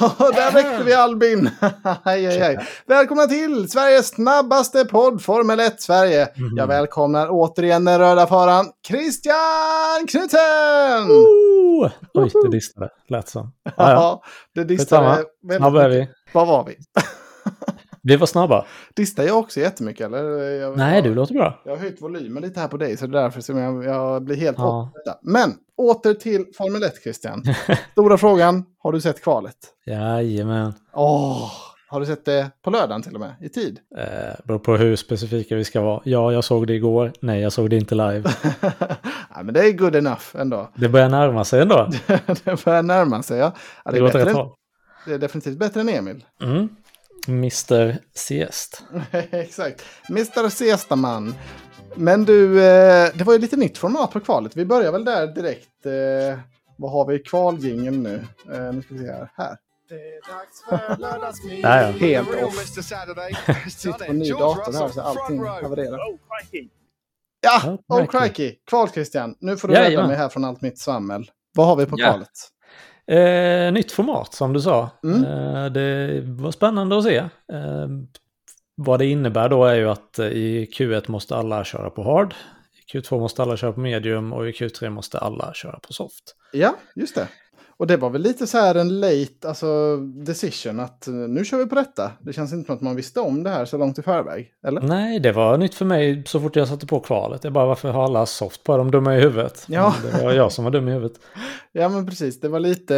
Där väckte vi Albin! hej, hej, hej. Välkomna till Sveriges snabbaste podd, Formel 1 Sverige. Mhm. Jag välkomnar återigen den röda faran, Christian Knuten! Oj, det distade. Lät som. Ja, ja. Ja, det distade är mycket. vi. Vad var vi? Vi var snabba. Distar jag också jättemycket eller? Jag, Nej, du låter bra. Jag har höjt volymen lite här på dig så det är därför som jag, jag blir helt Ja. detta. Men åter till Formel 1 Christian. Stora frågan, har du sett kvalet? Jajamän. Åh, har du sett det på lördagen till och med? I tid? Eh, beror på hur specifika vi ska vara. Ja, jag såg det igår. Nej, jag såg det inte live. ja, men det är good enough ändå. Det börjar närma sig ändå. det börjar närma sig. Ja. Ja, det, Det är bättre än, det är definitivt bättre än Emil. Mm. Mr. Siest. Exakt. Mr. Sestaman. Men du, eh, det var ju lite nytt format på kvalet. Vi börjar väl där direkt. Eh, vad har vi i kvaljingeln nu? Eh, nu ska vi se här. Här. Det är dags för lördagsmys. Ja. Helt off. Sitter på ny dator här så allting havererar. Ja, Oh, oh crikey. Kval Christian. Nu får du rädda mig här från allt mitt svammel. Vad har vi på Ja. kvalet? Eh, nytt format som du sa. Mm. Eh, det var spännande att se. Eh, vad det innebär då är ju att eh, i Q1 måste alla köra på hard. I Q2 måste alla köra på medium och i Q3 måste alla köra på soft. Ja, just det. Och det var väl lite så här en late alltså, decision att eh, nu kör vi på detta. Det känns inte som att man visste om det här så långt i förväg. Eller? Nej, det var nytt för mig så fort jag satte på kvalet. Jag bara, varför har alla soft på? De dumma i huvudet. Ja. Men Det var jag som var dum i huvudet. Ja, men precis. Det var lite...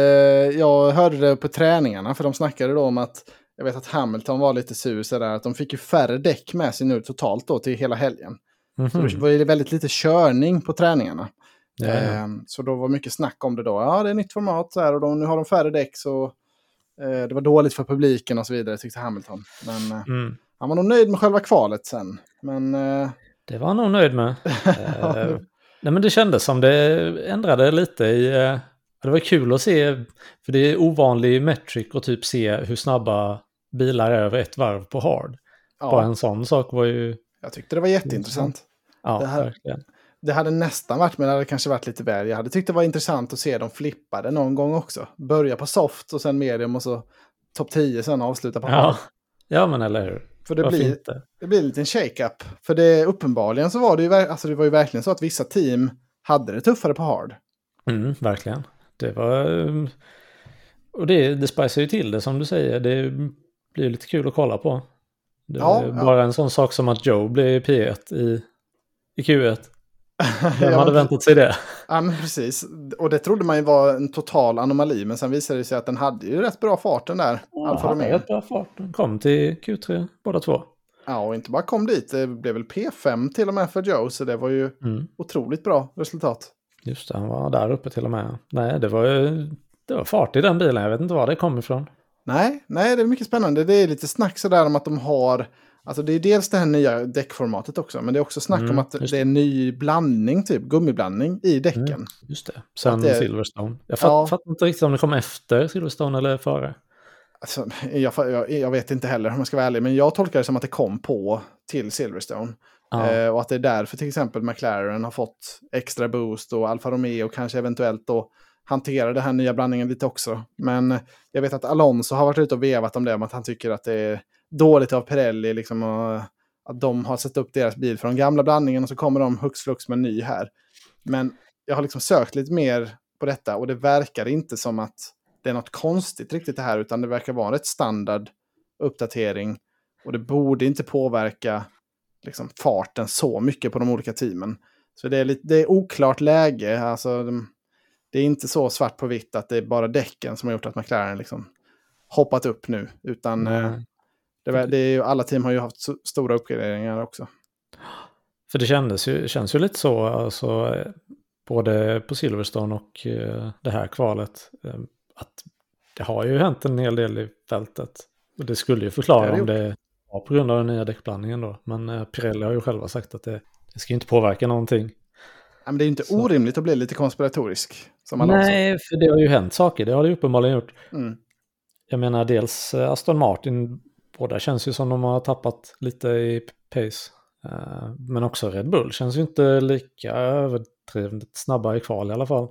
Jag hörde det på träningarna för de snackade då om att jag vet att Hamilton var lite sur så där att de fick ju färre däck med sig nu totalt då till hela helgen. Så Mhm. det var ju väldigt lite körning på träningarna. Ehm, Så då var mycket snack om det då. Ja, det är nytt format så här och de, nu har de färre däck så eh, det var dåligt för publiken och så vidare tyckte Hamilton. Men eh, Mm. han var nog nöjd med själva kvalet sen. Men eh, Det var han nog nöjd med. Eh, nej, men det kändes som det ändrade lite i... eh, det var kul att se, för det är ovanlig metric att typ se hur snabba bilar är över ett varv på hard. Bara ja, en sån sak var ju... jag tyckte det var jätteintressant. Ja, Det här- verkligen. Det hade nästan varit, men det hade kanske varit lite väl. Jag hade tyckt det var intressant att se dem flippade någon gång också. Börja på soft och sen medium och så topp 10 sen avsluta på. Ja. ja, men eller hur. För det Varför blir, inte? det blir en liten shake-up. För det uppenbarligen så var det ju, alltså det var ju verkligen så att vissa team hade det tuffare på hard. Mm, verkligen. Det var... um, Och det, det spicar ju till det som du säger. Det blir lite kul att kolla på. Det Ja, är ja. bara en sån sak som att Joe blir P1 i, i Q1. Vem Ja, hade väntat sig det? Ja, men precis. Och det trodde man ju var en total anomali, men sen visade det sig att den hade ju rätt bra fart den där. Alfa han har Romeo. rätt bra fart. De kom till Q3 båda två. Ja, och inte bara kom dit, det blev väl P5 till och med för Joe, så det var ju Mm. otroligt bra resultat. Just det, han var där uppe till och med. Nej, det var ju det var fart i den bilen. Jag vet inte var det kom ifrån. Nej, nej, det är mycket spännande. Det är lite snack sådär om att de har... Alltså det är dels det här nya däckformatet också, men det är också snack Mm, om att det är en ny blandning, typ gummiblandning i däcken. Mm. Just det. Sen det- Silverstone. Jag fatt, Ja. fattar inte riktigt om det kom efter Silverstone eller före. Alltså, jag, jag, jag vet inte heller om jag ska vara ärlig, men jag tolkar det som att det kom på till Silverstone. Ja. Eh, och att det är därför till exempel McLaren har fått extra boost och Alfa Romeo kanske eventuellt då hanterar den här nya blandningen lite också. Men jag vet att Alonso har varit ute och vevat om det, om att han tycker att det är dåligt av Pirelli, liksom, och att de har satt upp deras bil från gamla blandningen och så kommer de hux flux med en ny här. Men jag har liksom sökt lite mer på detta och det verkar inte som att det är något konstigt riktigt det här, utan det verkar vara ett standard uppdatering. Och det borde inte påverka liksom, farten så mycket på de olika teamen. Så det är, lite, det är oklart läge. Alltså, det är inte så svart på vitt att det är bara däcken som har gjort att McLaren liksom hoppat upp nu. Utan Nej det, var- det är ju, alla team har ju haft stora uppgraderingar också. För det kändes ju, känns ju lite så, alltså, både på Silverstone och eh, det här kvalet, eh, att det har ju hänt en hel del i fältet. Och det skulle ju förklara det om det var på grund av den nya däckblandningen då. Men eh, Pirelli har ju själva sagt att det, det ska ju inte påverka någonting. Ja, Men det är ju inte Så. orimligt att bli lite konspiratorisk. Nej, för det har ju hänt saker, det har det ju uppenbarligen gjort. Mm. Jag menar dels Aston Martin, båda känns ju som de har tappat lite i pace. Eh, Men också Red Bull känns ju inte lika överdrivet snabba i kval i alla fall.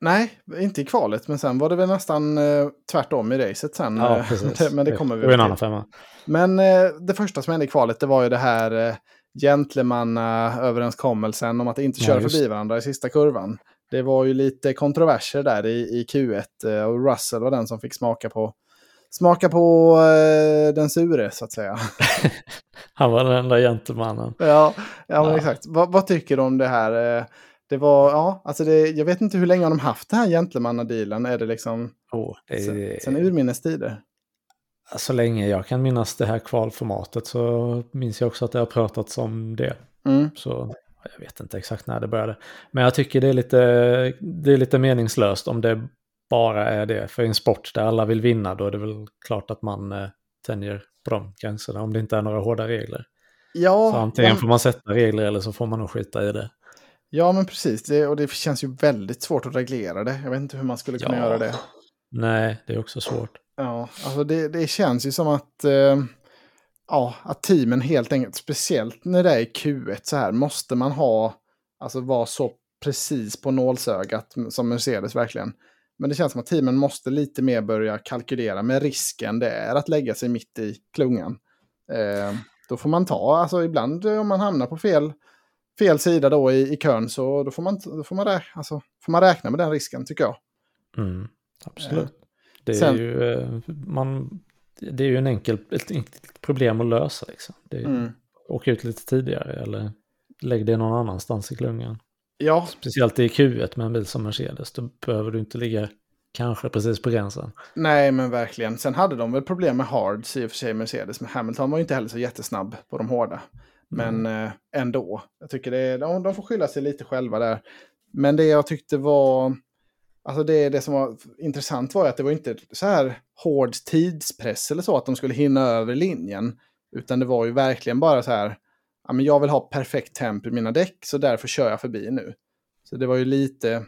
Nej, inte i kvalet, men sen var det väl nästan eh, tvärtom i racet sen. Ja, eh, men det kommer vi Och en annan femma. Men eh, det första som hände i kvalet, det var ju det här eh, gentlemannaöverenskommelsen om att inte Ja, köra just förbi varandra i sista kurvan. Det var ju lite kontroverser där i, i Q1 eh, och Russell var den som fick smaka på, smaka på eh, den sure, så att säga. Han var den enda gentlemannen. ja, ja, men Ja. exakt. Vad, vad tycker du om det här? eh, Det var, ja, alltså det, jag vet inte hur länge har de haft den här gentlemannadealen. Är det liksom Oh, det sen, sen urminnes tider? så länge jag kan minnas det här kvalformatet så minns jag också att det har pratats om det. Mm. Så jag vet inte exakt när det började. Men jag tycker det är lite, det är lite meningslöst om det bara är det. För i en sport där alla vill vinna då är det väl klart att man eh, tänjer på de gränserna om det inte är några hårda regler. Ja, Så antingen men- får man sätta regler eller så får man nog skita i det. Ja, men precis. Det, och det känns ju väldigt svårt att reglera det. Jag vet inte hur man skulle kunna Ja. göra det. Nej, det är också svårt. Ja, alltså det, det känns ju som att, eh, ja, att teamen helt enkelt, speciellt när det är i Q1 så här, måste man ha, alltså vara så precis på nålsögat som Mercedes verkligen. Men det känns som att teamen måste lite mer börja kalkylera med risken det är att lägga sig mitt i klungan. Eh, då får man ta, alltså ibland eh, om man hamnar på fel, fel sida då i, i kön så då får man, då får man, räkna, alltså, får man räkna med den risken tycker jag. Mm, absolut. Det är Sen- ju eh, man, det är ju en enkel, ett enkelt problem att lösa. Liksom. Det är, Mm. Åk ut lite tidigare eller lägg det någon annanstans i klungan. Ja, Speciellt i Q1 med en bil som Mercedes. Då behöver du inte ligga kanske precis på gränsen. Nej, men verkligen. Sen hade de väl problem med hards i och för sig, Mercedes. Men Hamilton var ju inte heller så jättesnabb på de hårda. Men eh, ändå. Jag tycker det är, de, de får skylla sig lite själva där. Men det jag tyckte var... Alltså det, det som var intressant var att det var inte så här hård tidspress eller så att de skulle hinna över linjen. Utan det var ju verkligen bara så här, ja, men jag vill ha perfekt temp i mina däck så därför kör jag förbi nu. Så det var ju lite,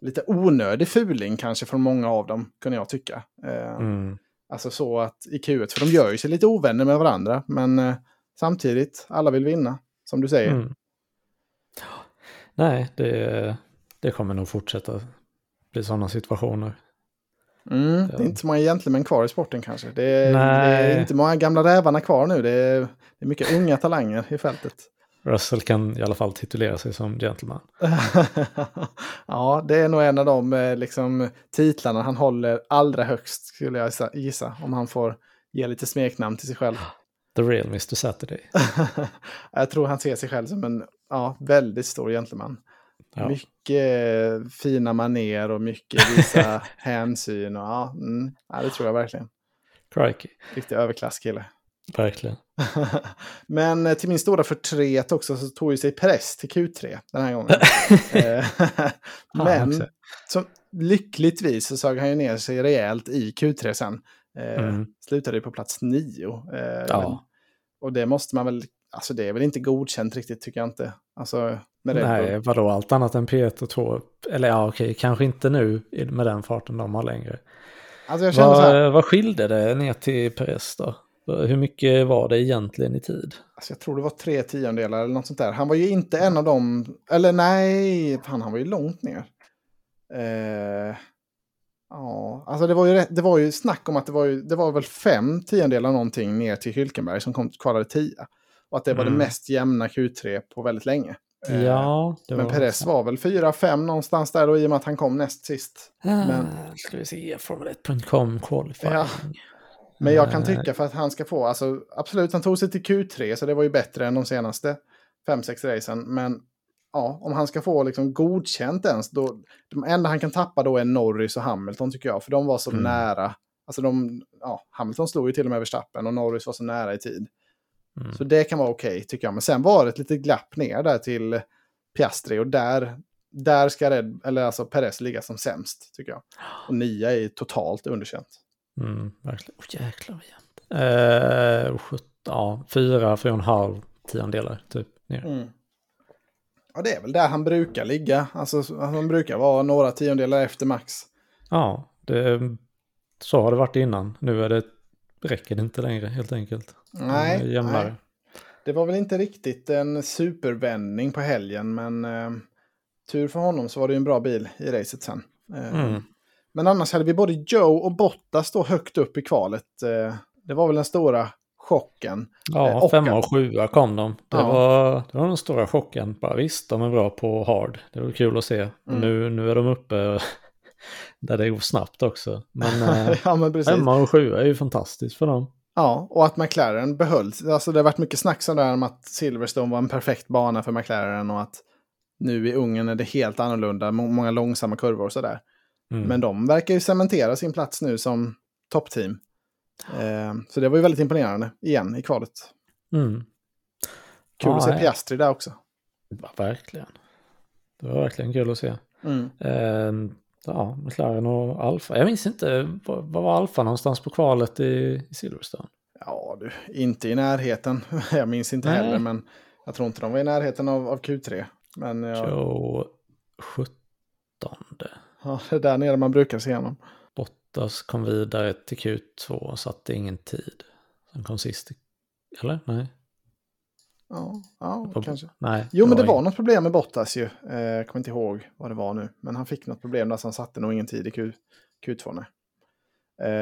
lite onödig fuling kanske från många av dem, kunde jag tycka. Eh, Mm. Alltså så att i Q1, för de gör ju sig lite ovänner med varandra, men eh, samtidigt, alla vill vinna, som du säger. Mm. Nej, det, det kommer nog fortsätta bli sådana situationer. Mm, det är inte så många gentlemän kvar i sporten kanske. Det är, det är inte många gamla rävarna kvar nu, det är, det är mycket unga talanger i fältet. Russell kan i alla fall titulera sig som gentleman. ja, det är nog en av de eh, liksom, titlarna han håller allra högst, skulle jag gissa, om han får ge lite smeknamn till sig själv. The real Mr Saturday. jag tror han ser sig själv som en ja, väldigt stor gentleman. Ja. Mycket fina maner och mycket visa hänsyn. Och, ja, mm, ja, det tror jag verkligen. Crikey, Riktig överklasskille. verkligen. Men eh, till min stora förtret också så tog ju sig Perez till Q3 den här gången. Eh, Men så, lyckligtvis så sög han ju ner sig rejält i Q3 sen. Eh, Mm. Slutade ju på plats nio. Eh, Ja. men, och det måste man väl, alltså det är väl inte godkänt riktigt tycker jag inte. Alltså med. Nej, vadå, allt annat än P1 och 2? Eller ja, okej, kanske inte nu med den farten de har längre. Alltså jag känner så här, Vad, vad skilde det ner till Perez då? Hur mycket var det egentligen i tid? alltså jag tror det var tre tiondelar eller något sånt där. Han var ju inte en av dem, eller nej, fan han var ju långt ner. Eh, ja, alltså det var, ju, det var ju snack om att det var, ju, det var väl fem tiondelar någonting ner till Hylkenberg som kom, kvalade tia. Och att det var Mm. det mest jämna Q3 på väldigt länge. Eh, Ja, Men Perez var väl 4-5 någonstans där då i och med att han kom näst sist. Men... men- Ska vi se, Formel1.com qualifying. Ja. Men jag kan Eh. tycka för att han ska få, alltså absolut han tog sig till Q3 så det var ju bättre än de senaste 5-6 racen. Men ja, om han ska få liksom godkänt ens, då, de enda han kan tappa då är Norris och Hamilton tycker jag. För de var så Mm. nära. Alltså de, ja, Hamilton slog ju till och med Verstappen och Norris var så nära i tid. Mm. Så det kan vara okej tycker jag. Men sen var det ett litet glapp ner där till Piastri och där, där ska Red, eller alltså Perez ligga som sämst tycker jag. Och nia är totalt underkänt. Mm, verkligen. Åh jäklar vad jämnt. Eh, sjut- ja, fyra, fyra och en halv tiondelar typ ner. Mm. Ja, det är väl där han brukar ligga. Alltså, han brukar vara några tiondelar efter max. Ja, det, så har det varit innan. Nu är det, räcker det inte längre helt enkelt. Nej, jämnare. nej. Det var väl inte riktigt en supervändning på helgen, men eh, tur för honom så var det ju en bra bil i racet sen. Eh, Mm. Men annars hade vi både Joe och Bottas då högt upp i kvalet. Eh, Det var väl den stora chocken. Eh, Ja, och- femma och sjua kom de. Det, Ja. var, det var den stora chocken. Bara visst, de är bra på hard. Det var kul att se. Mm. nu, nu är de uppe där det går snabbt också. Men eh, ja, men precis. femma och sjua är ju fantastiskt för dem. Ja, och att McLaren behölls. Alltså det har varit mycket snack sådär om att Silverstone var en perfekt bana för McLaren och att nu i Ungern är det helt annorlunda. må- Många långsamma kurvor och sådär. Mm. Men de verkar ju cementera sin plats nu som toppteam. Eh, så det var ju väldigt imponerande igen i kvalet. Mm. Kul Ja, att se. Piastri där också. Ja, verkligen. Det var verkligen kul att se. Mm. Eh, ja, McLaren och Alfa. Jag minns inte, var, var Alfa någonstans på kvalet i, Silverstone? Ja, du, inte i närheten. jag minns inte Nej. heller, men jag tror inte de var i närheten av, av Q3. Men ja, Joe 17. ja, det är där nere man brukar se honom. Bottas kom vidare till Q2 och satte ingen tid. Han kom sist. Eller? Nej. Ja, ja Var- kanske. Nej. Jo, men det var ing- något problem med Bottas ju. Eh, jag kommer inte ihåg vad det var nu. Men han fick något problem där så han satte nog ingen tid i Q, Q2. Nej.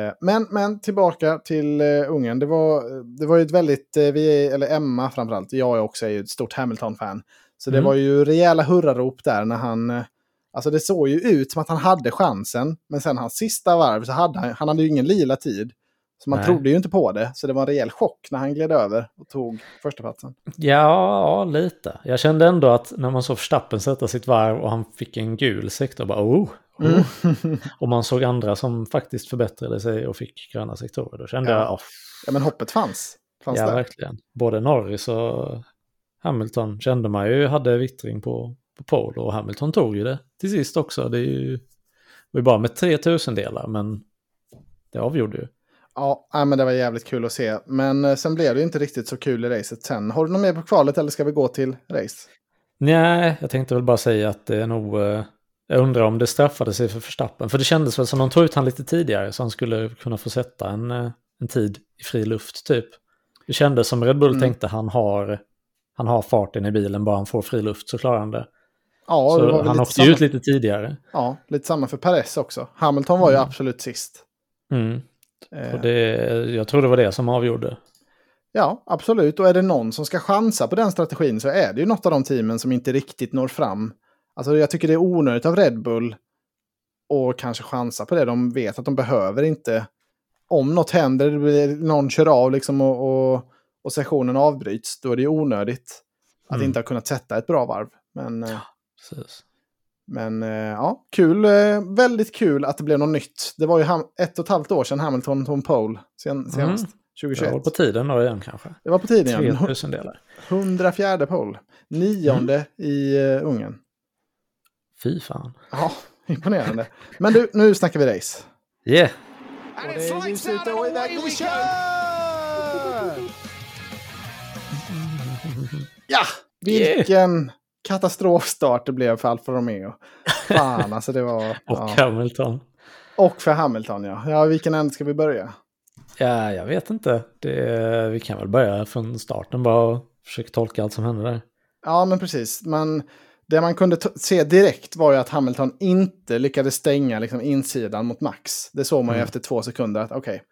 Eh, men, men tillbaka till eh, Ungern. Det var, det var ju ett väldigt, eh, vi är, eller Emma framförallt, jag är också är ju ett stort Hamilton-fan. Så det Mm. var ju rejäla hurrarop där när han, eh, alltså det såg ju ut som att han hade chansen. Men sen hans sista varv så hade han, han hade ju ingen lila tid. Så man Nej. trodde ju inte på det. Så det var en rejäl chock när han gled över och tog första platsen. Ja, lite. Jag kände ändå att när man såg Verstappen sätta sitt varv och han fick en gul sektor, bara oh, oh. Mm. Och man såg andra som faktiskt förbättrade sig och fick gröna sektorer. Då kände Ja. jag, oh, Ja, men hoppet fanns. fanns ja där. verkligen. Både Norris och Hamilton kände man ju hade vittring på, på pole och Hamilton tog ju det till sist också. Det är ju, det var ju bara med 3000 delar men det avgjorde ju. Ja, men det var jävligt kul att se. Men eh, sen blev det ju inte riktigt så kul i racet sen. Har du något mer på kvalet eller ska vi gå till race? Nej, jag tänkte väl bara säga att det är nog... eh, Jag undrar om det straffade sig för Verstappen. För det kändes väl som de tog ut han lite tidigare så han skulle kunna få sätta en, eh, en tid i fri luft typ. Det kändes som Red Bull Mm. tänkte han har, han har farten i bilen, bara han får fri luft så klarar han det. Ja, det så var väl han åkte samma, ju ut lite tidigare. ja, lite samma för Perez också. Hamilton var ju Mm. absolut sist. Mm. Eh, Och det, jag tror det var det som avgjorde. Ja, absolut. Och är det någon som ska chansa på den strategin så är det ju något av de teamen som inte riktigt når fram. Alltså jag tycker det är onödigt av Red Bull och kanske chansa på det. De vet att de behöver inte. Om något händer, någon kör av liksom och, och, och sessionen avbryts, då är det ju onödigt att Mm. inte ha kunnat sätta ett bra varv. Men, eh, Precis. Men eh, ja, kul. eh, Väldigt kul att det blev något nytt. Det var ju ett och ett halvt år sedan Hamilton tog en pole sen, senast. Det 2021. var på tiden då igen kanske. Det var på tiden, ja. 3000 delar. 104 pole. Nionde Mm. i uh, Ungern. Fy fan. Ja, imponerande. Men du, nu snackar vi race. Yeah. Och det är ljus ute och iväg vi kör! Ja, vilken katastrofstart det blev för Alfa Romeo. Fan, alltså det var... Och Ja. Hamilton. Och för Hamilton, ja. Ja, vilken ände ska vi börja? Ja, jag vet inte. Det, vi kan väl börja från starten bara och försöka tolka allt som hände där. Ja, men precis. Man, det man kunde se direkt var ju att Hamilton inte lyckades stänga liksom, insidan mot Max. Det såg man ju Mm. efter två sekunder att okej,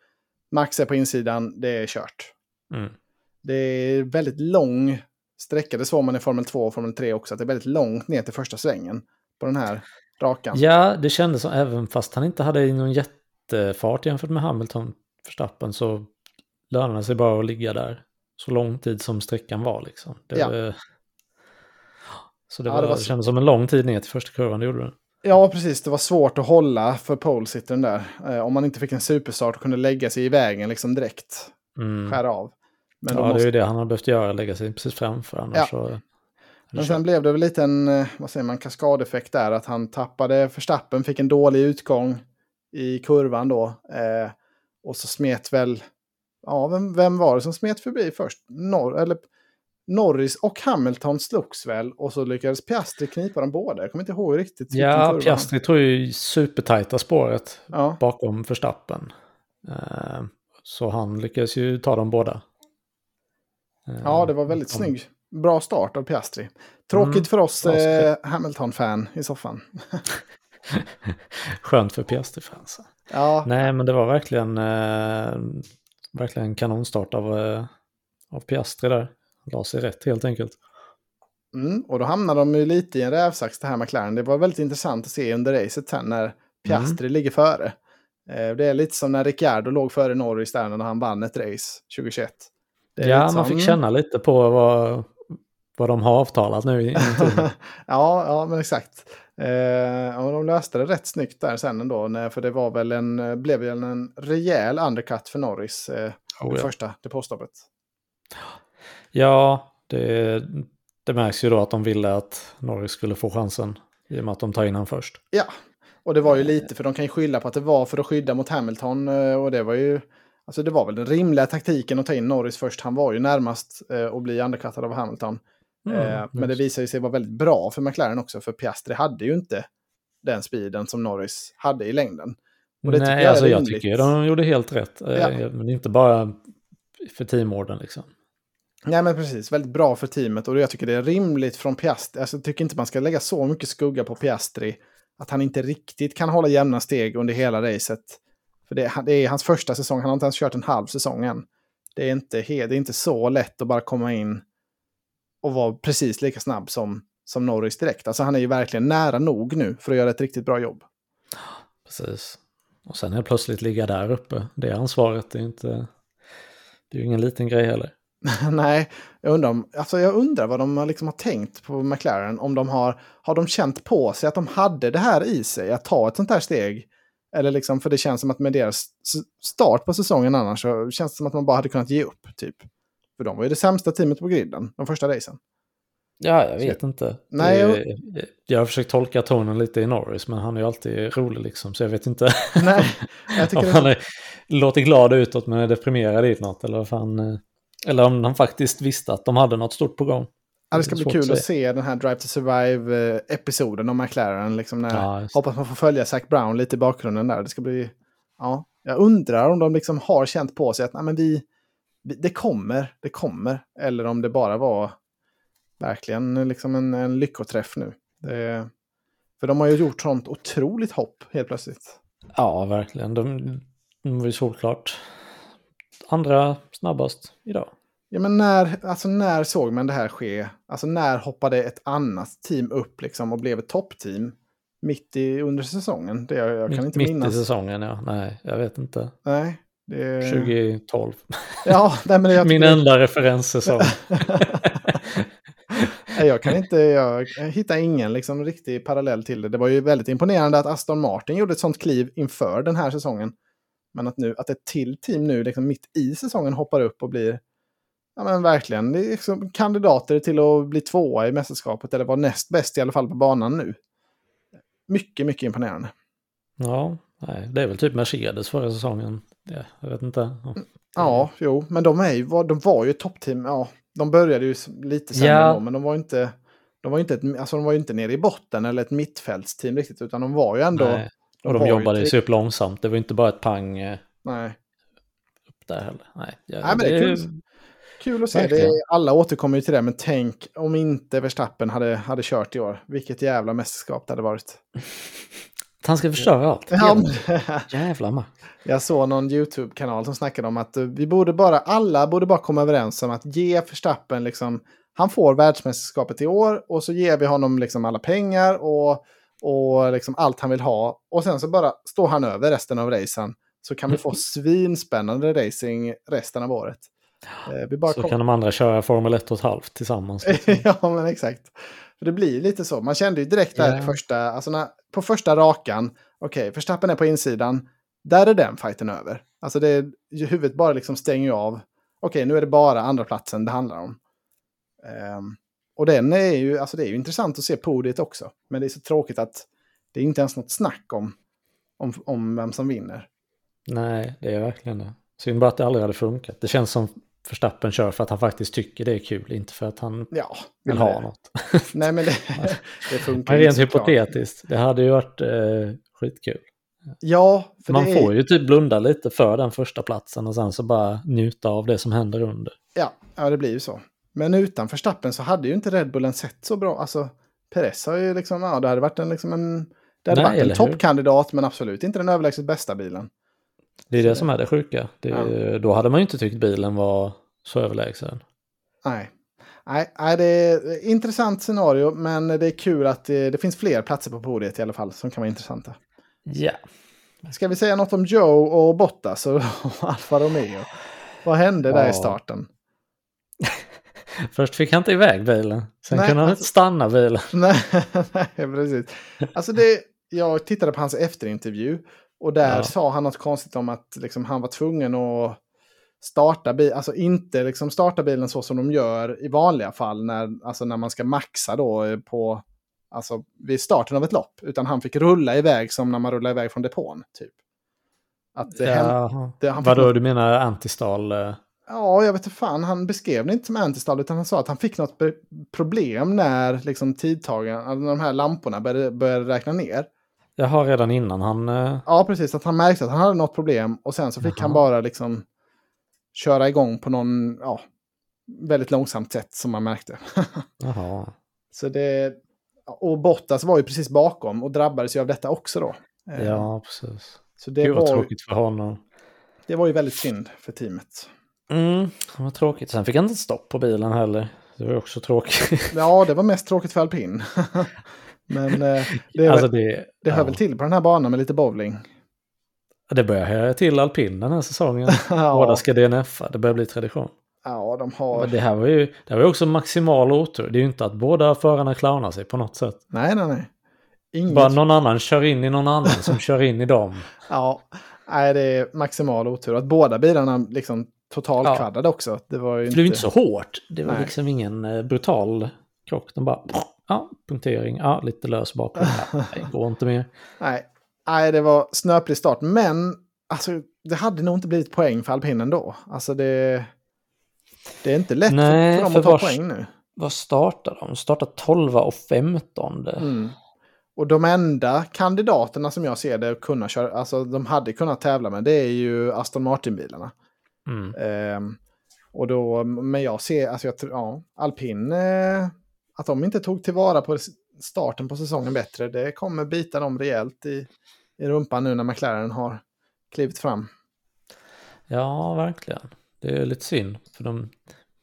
Max är på insidan, det är kört. Mm. Det är väldigt lång sträcka, det såg man i Formel 2 och Formel 3 också, att det är väldigt långt ner till första svängen på den här rakan. Ja, det kändes som även fast han inte hade någon jättefart jämfört med Hamilton, Verstappen, så lönade det sig bara att ligga där så lång tid som sträckan var liksom. Det, Ja. Så det, Ja, var, det det, var så- kändes som en lång tid ner till första kurvan, det gjorde det. Ja, precis. Det var svårt att hålla för polesittern där. Eh, om man inte fick en superstart och kunde lägga sig i vägen liksom direkt. Mm. Skära av. Men, ja, måste... det är ju det han har behövt göra, lägga sig precis framför annars Ja. så... Men sen blev det väl lite en, eh, vad säger man, kaskadeffekt där. Att han tappade Verstappen, fick en dålig utgång i kurvan då. Eh, och så smet väl, ja, vem, vem var det som smet förbi först? Nor eller, Norris och Hamilton slogs väl och så lyckades Piastri knipa dem båda. Jag kommer inte ihåg riktigt. Ja. Piastri tog ju supertajta spåret Ja, bakom Verstappen. Eh, Så han lyckades ju ta dem båda. Eh, ja, det var väldigt de- snygg. Bra start av Piastri. Tråkigt Mm, för oss eh. Hamilton-fan i soffan. Skönt för Piastri-fansen. Ja. Nej, men det var verkligen, eh, verkligen kanonstart av, eh, av Piastri där. La sig rätt helt enkelt. Mm, och då hamnade de ju lite i en rävsax det här McLaren. Det var väldigt intressant att se under racet sen när Piastri mm. ligger före. Eh, det är lite som när Ricciardo låg före Norris där när han vann ett race 2021. Ja, man fick känna lite på vad, vad de har avtalat nu i, ja, ja, men exakt. Eh, och de löste det rätt snyggt där sen ändå. För det var väl en, blev väl en rejäl undercut för Norris eh, oh, ja. första depåstoppet. Ja, det, det märks ju då att de ville att Norris skulle få chansen i och med att de tar in honom först. Ja, och det var ju lite, för de kan ju skylla på att det var för att skydda mot Hamilton. Eh, och det var ju, alltså det var väl den rimliga taktiken att ta in Norris först. Han var ju närmast eh, att bli undercuttad av Hamilton. Mm, eh, men det visade ju sig vara väldigt bra för McLaren också, för Piastri hade ju inte den speeden som Norris hade i längden. Och det Nej, jag alltså jag tycker de gjorde helt rätt. Eh, ja. Men inte bara för teamorden liksom. Nej men precis, väldigt bra för teamet och jag tycker det är rimligt från Piastri. Alltså, jag tycker inte man ska lägga så mycket skugga på Piastri. Att han inte riktigt kan hålla jämna steg under hela racet. För det, det är hans första säsong, han har inte ens kört en halv säsong än. Det är inte, det är inte så lätt att bara komma in och vara precis lika snabb som, som Norris direkt. Alltså han är ju verkligen nära nog nu för att göra ett riktigt bra jobb. Precis. Och sen helt plötsligt ligga där uppe. Det ansvaret är inte... Det är ju ingen liten grej heller. Nej, jag undrar, om, alltså jag undrar vad de liksom har tänkt på McLaren. Om de har, har de känt på sig att de hade det här i sig, att ta ett sånt här steg? Eller liksom, för det känns som att med deras start på säsongen annars så känns det som att man bara hade kunnat ge upp. typ. För de var ju det sämsta teamet på griden, de första racen. Ja, jag vet så, inte. Nej, jag... jag har försökt tolka tonen lite i Norris, men han är ju alltid rolig liksom, så jag vet inte. Nej, jag tycker om han är, låter glad utåt men är deprimerad i något, eller vad fan. Eh, eller om han faktiskt visste att de hade något stort på gång. Det ska bli kul att se den här Drive to Survive-episoden om McLaren. Liksom när, ja, hoppas man får följa Zac Brown lite i bakgrunden där. Det ska bli... Ja, jag undrar om de liksom har känt på sig att nej, men vi, det kommer, det kommer. Eller om det bara var verkligen liksom en, en lyckoträff nu. Det, för de har ju gjort sånt otroligt hopp helt plötsligt. Ja, verkligen. De, de var ju såklart andra snabbast idag. Ja, men när, alltså när såg man det här ske? Alltså när hoppade ett annat team upp liksom och blev ett toppteam? Mitt i under säsongen? Det, jag, jag kan inte mitt minnas. Mitt i säsongen, ja. Nej, jag vet inte. Nej. Det... 2012. Ja, nej, men jag Min enda referenssäsong. jag kan inte, jag hittar ingen liksom riktig parallell till det. Det var ju väldigt imponerande att Aston Martin gjorde ett sånt kliv inför den här säsongen. Men att, nu, att ett till team nu liksom mitt i säsongen hoppar upp och blir ja, men verkligen liksom kandidater till att bli tvåa i mästerskapet eller vara näst bäst i alla fall på banan nu. Mycket, mycket imponerande. Ja, nej, det är väl typ Mercedes förra säsongen. Ja, jag vet inte. Ja, ja jo, men de, är ju, de var ju ett toppteam. Ja, de började ju lite sämre ja. då, men de var inte... De var, inte ett, alltså de var inte nere i botten eller ett mittfältsteam riktigt, utan de var ju ändå... Nej. Och de, de jobbade sig upp långsamt. Det var inte bara ett pang eh, Nej. upp där heller. Nej, ja, Nej men det är kul, kul att se. Det är, alla återkommer ju till det, men tänk om inte Verstappen hade, hade kört i år. Vilket jävla mästerskap det hade varit. Han ska förstöra allt. Ja, Jävla Max. Jag såg någon YouTube-kanal som snackade om att vi borde bara, alla borde bara komma överens om att ge Verstappen liksom, han får världsmästerskapet i år och så ger vi honom liksom alla pengar och och liksom allt han vill ha. Och sen så bara står han över resten av racen. Så kan vi få svinspännande racing resten av året. Eh, så kom... kan de andra köra Formel 1 och ett halvt tillsammans. Liksom. ja, men exakt. För det blir lite så. Man kände ju direkt där yeah. första, alltså när, på första rakan, okej, okay, Förstappen är på insidan, där är den fighten över. Alltså det, huvudet bara liksom stänger av. Okej, okay, nu är det bara andra platsen det handlar om. Um, och den är ju, alltså det är ju intressant att se podiet också. Men det är så tråkigt att det är inte ens något snack om, om, om vem som vinner. Nej, det är verkligen det. Synd bara att det aldrig hade funkat. Det känns som Förstappen kör för att han faktiskt tycker det är kul, inte för att han ja, vill ha det, något. Nej, men det, det funkar Men rent hypotetiskt, det hade ju varit eh, skitkul. Ja, för Man får är... ju typ blunda lite för den första platsen och sen så bara njuta av det som händer under. Ja, ja det blir ju så. Men utan Verstappen så hade ju inte Red Bullen sett så bra. Alltså, Perez har ju liksom, ja, det hade varit en, liksom en, Det hade Nej, varit en toppkandidat, men absolut inte den överlägset bästa bilen. Det är det som är det sjuka. Det, Ja. Då hade man ju inte tyckt bilen var så överlägsen. Nej. Nej, nej, det är ett intressant scenario, men det är kul att det, det finns fler platser på podiet i alla fall som kan vara intressanta. Ja. Ska vi säga något om Joe och Bottas och Alfa Romeo? Vad hände där Ja. i starten? Först fick han inte iväg bilen. Sen Nej, kunde han alltså- inte stanna bilen. nej, nej, precis. Alltså det, jag tittade på hans efterinttervju och där Ja. sa han något konstigt om att liksom, han var tvungen att starta bilen, alltså inte liksom starta bilen så som de gör i vanliga fall när, alltså när man ska maxa då eh, på, alltså vid starten av ett lopp, utan han fick rulla iväg som när man rullar iväg från depån, typ. Att det Jaha. det, han Vadå, något- du menar antistal? eh? Ja, jag vet inte fan. Han beskrev det inte som antistall, utan han sa att han fick något problem när liksom, tidtagen, alltså, när de här lamporna började, började räkna ner. Jag har redan innan han... eh, Ja, precis. Att han märkte att han hade något problem och sen så fick Jaha. han bara liksom köra igång på någon, ja, väldigt långsamt sätt som man märkte. Jaha. så det, och Bottas var ju precis bakom och drabbades ju av detta också då. Eh, Ja, precis. Så det Gud var, tråkigt för honom. det var ju väldigt synd för teamet. Mm, det var tråkigt. Sen fick han inte stopp på bilen heller. Det var också tråkigt. Ja, det var mest tråkigt för alpin. Men eh, det, alltså det, det hör ja. väl till på den här banan med lite bowling. det börjar höra till alpin den här säsongen. Ja. Båda ska DNFa, det börjar bli tradition. Ja, de har... Men det här var ju, det här var ju också maximal otur. Det är ju inte att båda förarna clownar sig på något sätt. Nej, nej, nej. Inget... Bara någon annan kör in i någon annan som kör in i dem. Ja, nej, det är maximal otur. Att båda bilarna liksom totalkvaddade Ja. också. Det var ju det inte... inte så hårt. Det var Nej. liksom ingen eh, brutal krock. De bara, ja, punktering, ja, lite lös. Ja, det går inte mer. Nej. nej, det var snöplig start. Men alltså, det hade nog inte blivit poäng för alpinen då. Alltså det... Det är inte lätt Nej, för dem att ta vars- poäng nu. Vad startar de? Startar 12 och 15. Mm. Och de enda kandidaterna som jag ser det kunna köra, alltså de hade kunnat tävla med, det är ju Aston Martin-bilarna. Mm. Ehm, och då, men jag ser, alltså jag tror, ja, alpin, eh, att de inte tog tillvara på starten på säsongen bättre, det kommer bita dem rejält i, i rumpan nu när McLaren har klivit fram. Ja, verkligen. Det är lite synd. För de,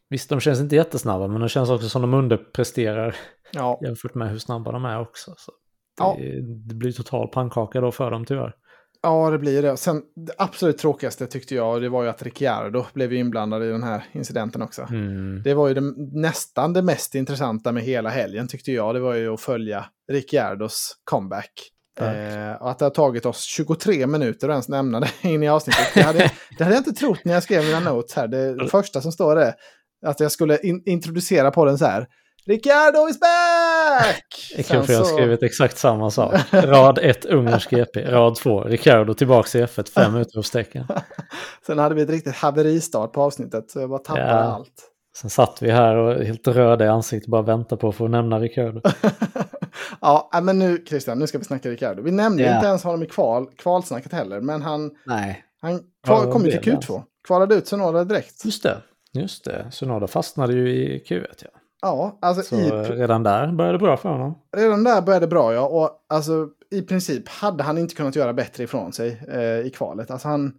visst, de känns inte jättesnabba, men de känns också som de underpresterar Ja, jämfört med hur snabba de är också. Så det, Ja. det blir total pannkaka då för dem tyvärr. Ja, det blir det. Sen, det absolut tråkigaste tyckte jag, det var ju att Ricciardo blev inblandad i den här incidenten också. Mm. Det var ju det, nästan det mest intressanta med hela helgen tyckte jag. Det var ju att följa Ricciardos comeback. Eh, och att det har tagit oss 23 minuter att ens nämna det in i avsnittet. Det hade, jag- det hade jag inte trott när jag skrev mina notes här. Det, det första som står är att jag skulle in, introducera podden så här. Ricciardo is back! Det är Sen kul för jag har så- skrivit exakt samma sak. Rad 1 ungersk GP, rad 2 Ricardo tillbaks i F1, fem utropstecken. Sen hade vi ett riktigt haveristart på avsnittet. Så jag bara tappade Ja. allt. Sen satt vi här och helt röda i ansiktet bara väntar på att få nämna Ricardo. ja, äh, men nu Christian, nu ska vi snacka Ricciardo. Vi nämnde Ja. inte ens honom i kval, kvalsnacket heller, men han, Nej. han kval, kom ju till det Q2. Kvalade ut Sonoda direkt. Just det, just det. Sonoda fastnade ju i Q1 ja. Ja, alltså Så i, eh, redan där började det bra för honom. redan där började det bra ja. Och alltså i princip hade han inte kunnat göra bättre ifrån sig eh, i kvalet. Alltså han,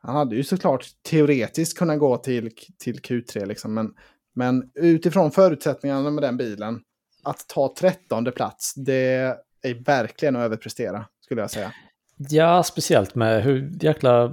han hade ju såklart teoretiskt kunnat gå till, till Q3 liksom. Men, men utifrån förutsättningarna med den bilen, att ta trettonde plats, det är verkligen att överprestera, skulle jag säga. Ja, speciellt med hur jäkla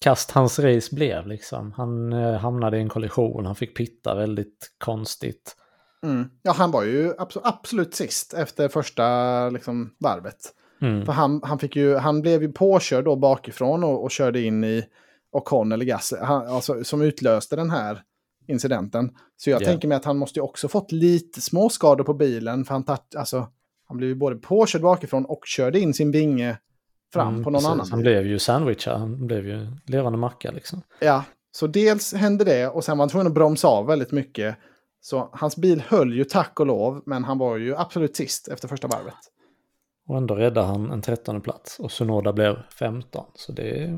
kast hans race blev liksom. Han eh, hamnade i en kollision, han fick pitta väldigt konstigt. Mm. Ja, han var ju abso- absolut sist efter första liksom, varvet. Mm. För han, han, fick ju, han blev ju påkörd då bakifrån och, och körde in i Ocon eller Gasly, han, alltså, som utlöste den här incidenten. Så jag Ja. tänker mig att han måste ju också fått lite småskador på bilen. För han, tatt, alltså, han blev ju både påkörd bakifrån och körde in sin vinge fram Mm, på någon precis. annan Han blev ju sandwichad, han blev ju levande macka liksom. Ja, så dels hände det och sen var han tvungen att bromsa av väldigt mycket. Så hans bil höll ju tack och lov, men han var ju absolut sist efter första varvet. Och ändå räddade han en trettonde plats och Sonoda blev 15. Så det är...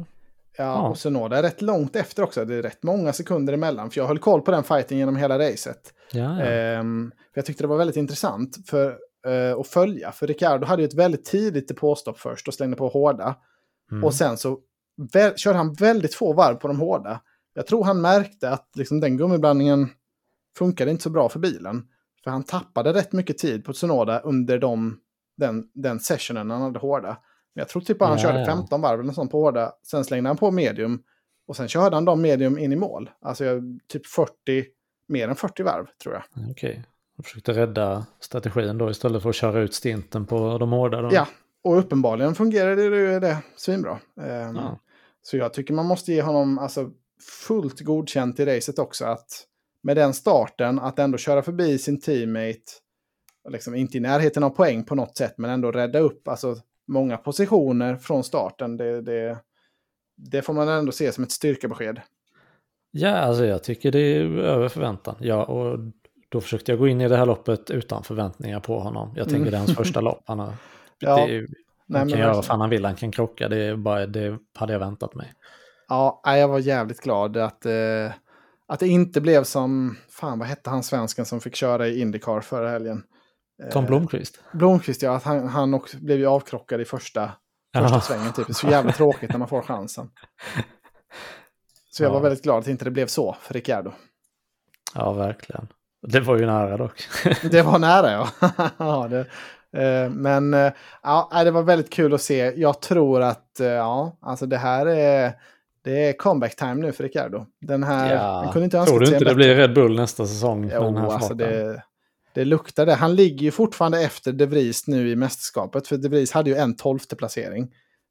Ja, Ja. och Sonoda är rätt långt efter också. Det är rätt många sekunder emellan. För jag höll koll på den fighten genom hela racet. Ja, ja. Ehm, för jag tyckte det var väldigt intressant. För eh, att följa. För Ricciardo hade ju ett väldigt tidigt depåstopp först och slängde på hårda. Mm. Och sen så väl, körde han väldigt få varv på de hårda. Jag tror han märkte att liksom, den gummiblandningen funkade inte så bra för bilen. För han tappade rätt mycket tid på Tsunoda under de, den, den sessionen han hade hårda. Men jag tror typ att han Ja, körde ja. 15 varv eller sånt på hårda. Sen slängde han på medium. Och sen körde han de medium in i mål. Alltså jag- typ 40, mer än 40 varv tror jag. Okej. Jag försökte rädda strategin då istället för att köra ut stinten på de hårda. Då. Ja, och uppenbarligen fungerade det, det svinbra. Ehm, Ja. Så jag tycker man måste ge honom alltså, fullt godkänt i racet också. Att med den starten, att ändå köra förbi sin teammate, liksom inte i närheten av poäng på något sätt, men ändå rädda upp alltså, många positioner från starten. Det, det, det får man ändå se som ett styrkebesked. Ja, alltså jag tycker det är över förväntan. Ja, och då försökte jag gå in i det här loppet utan förväntningar på honom. Jag tänker Mm. det är hans första lopp. Han, har, Ja, det nej, han men kan göra vad fan han vill, han kan krocka. Det, är bara, det hade jag väntat mig. Ja, jag var jävligt glad att, eh, att det inte blev som, fan vad hette han svensken som fick köra i Indycar förra helgen? Tom Eh, Blomqvist. Blomqvist, ja, att han, han också blev ju avkrockad i första, första Ja. svängen. Typ. Så jävla tråkigt när man får chansen. Så jag var Ja. väldigt glad att inte det blev så för Ricciardo. Ja, verkligen. Det var ju nära dock. Det var nära, ja. ja det, eh, men eh, ja, det var väldigt kul att se. Jag tror att eh, ja, alltså det här är, det är comeback time nu för Ricciardo. Den här, han kunde inte Tror du inte det bättre- blir Red Bull nästa säsong? med den Jo, här alltså det, det luktar det. Han ligger ju fortfarande efter De Vries nu i mästerskapet. För De Vries hade ju en tolfte placering.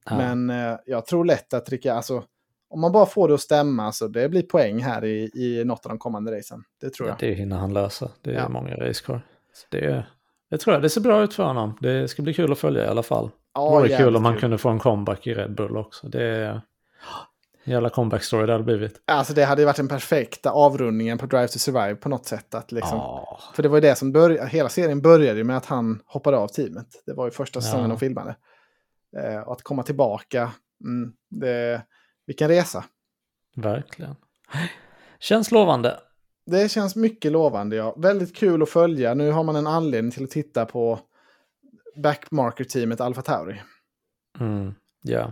Ja. Men eh, jag tror lätt att Rickard, alltså, om man bara får det att stämma så det blir poäng här i, i något av de kommande racen. Det tror jag. Det hinner han lösa. Det är Ja. många race kvar. Det, det tror jag. Det ser bra ut för honom. Det ska bli kul att följa i alla fall. Ja, det vore kul om man kunde få en comeback i Red Bull också. Det är en jävla comeback story det hade blivit. Alltså det hade ju varit den perfekta avrundningen på Drive to Survive på något sätt. Att liksom, Ja. För det var ju det som började, hela serien började ju med att han hoppade av teamet. Det var ju första säsongen Ja. de filmade. Eh, och att komma tillbaka, mm, det, vilken resa. Verkligen. Känns lovande. Det känns mycket lovande, ja. Väldigt kul att följa. Nu har man en anledning till att titta på backmarker-teamet Alfa Tauri. Mm, ja.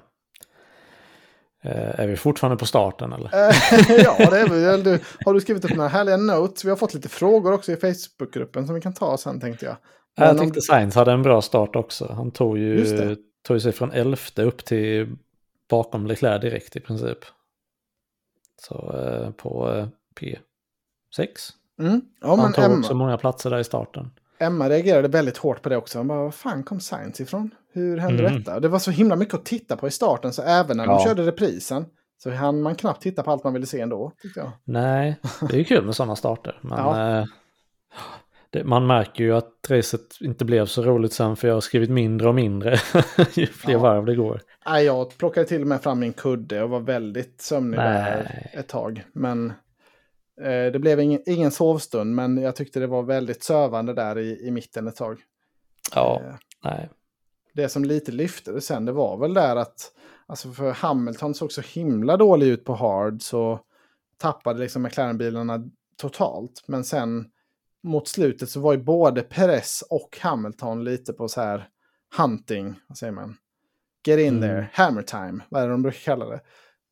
Eh, är vi fortfarande på starten eller? Eh, ja, det är väl du. Har du skrivit upp några härliga notes? Vi har fått lite frågor också i Facebookgruppen som vi kan ta sen tänkte jag. Men Jag om- tyckte Sainz hade en bra start också. Han tog ju, tog sig från elfte upp till bakom Leclerc direkt i princip. Så eh, på eh, P6. Mm. Ja, han tog Emma, också många platser där i starten. Emma reagerade väldigt hårt på det också. Hon bara, var fan kom Science ifrån? Hur hände Mm. detta? Det var så himla mycket att titta på i starten, så även när de Ja. körde reprisen så hann man knappt titta på allt man ville se ändå, tyckte jag. Nej, det är ju kul med sådana starter. Men Ja. eh, det, man märker ju att racet inte blev så roligt sen för jag har skrivit mindre och mindre ju fler Ja. varv det går. Nej, jag plockade till och med fram min kudde och var väldigt sömnig där ett tag. Men eh, det blev ingen, ingen sovstund, men jag tyckte det var väldigt sövande där i, i mitten ett tag. Ja, Eh, nej. det som lite lyfte det sen, det var väl där att alltså för Hamilton såg så himla dålig ut på hard så tappade liksom McLaren-bilarna totalt. Men sen mot slutet så var ju både Perez och Hamilton lite på så här hunting, vad säger man? Get in Mm. there, hammer time, vad är det de brukar kalla det.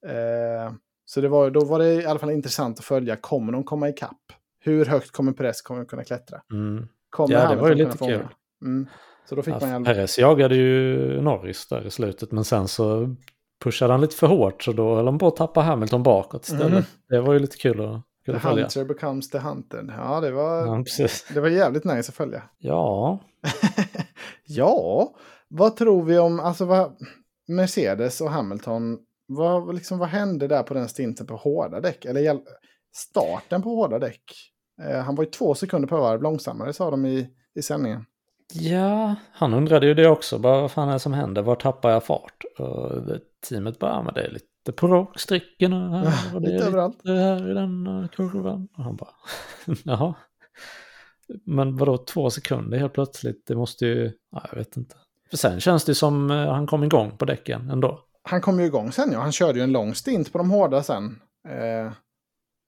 Eh, så det var, då var det i alla fall intressant att följa, kommer de komma ikapp? Hur högt kommer Perez kommer kunna klättra? Mm. Kommer Ja, det var ju lite kul. Mm. Så då fick Ja, man alla... Perez jagade ju Norris där i slutet men sen så pushade han lite för hårt så då höll han på att tappa Hamilton bakåt istället. Mhm. Det var ju lite kul att, kul The att följa. Hunter becomes the hunted. Ja, det var, Ja, det var jävligt nice att följa. Ja, ja, vad tror vi om alltså, vad, Mercedes och Hamilton? Vad, liksom, vad hände där på den stinten på hårda däck? Eller starten på hårda däck? Eh, han var ju två sekunder per varv långsammare, sa de i, i sändningen. Ja, han undrade ju det också. Bara, vad fan är det som händer? Var tappar jag fart? Och det, teamet bara, "Ja, men det är lite på raksträckan här. Och det Lite är överallt. lite här i den eh, kurvan. Och han bara, jaha. Men vadå två sekunder helt plötsligt? Det måste ju, ja, jag vet inte. För sen känns det som eh, han kom igång på däcken ändå. Han kom ju igång sen, ja. Han körde ju en lång stint på de hårda sen. Eh,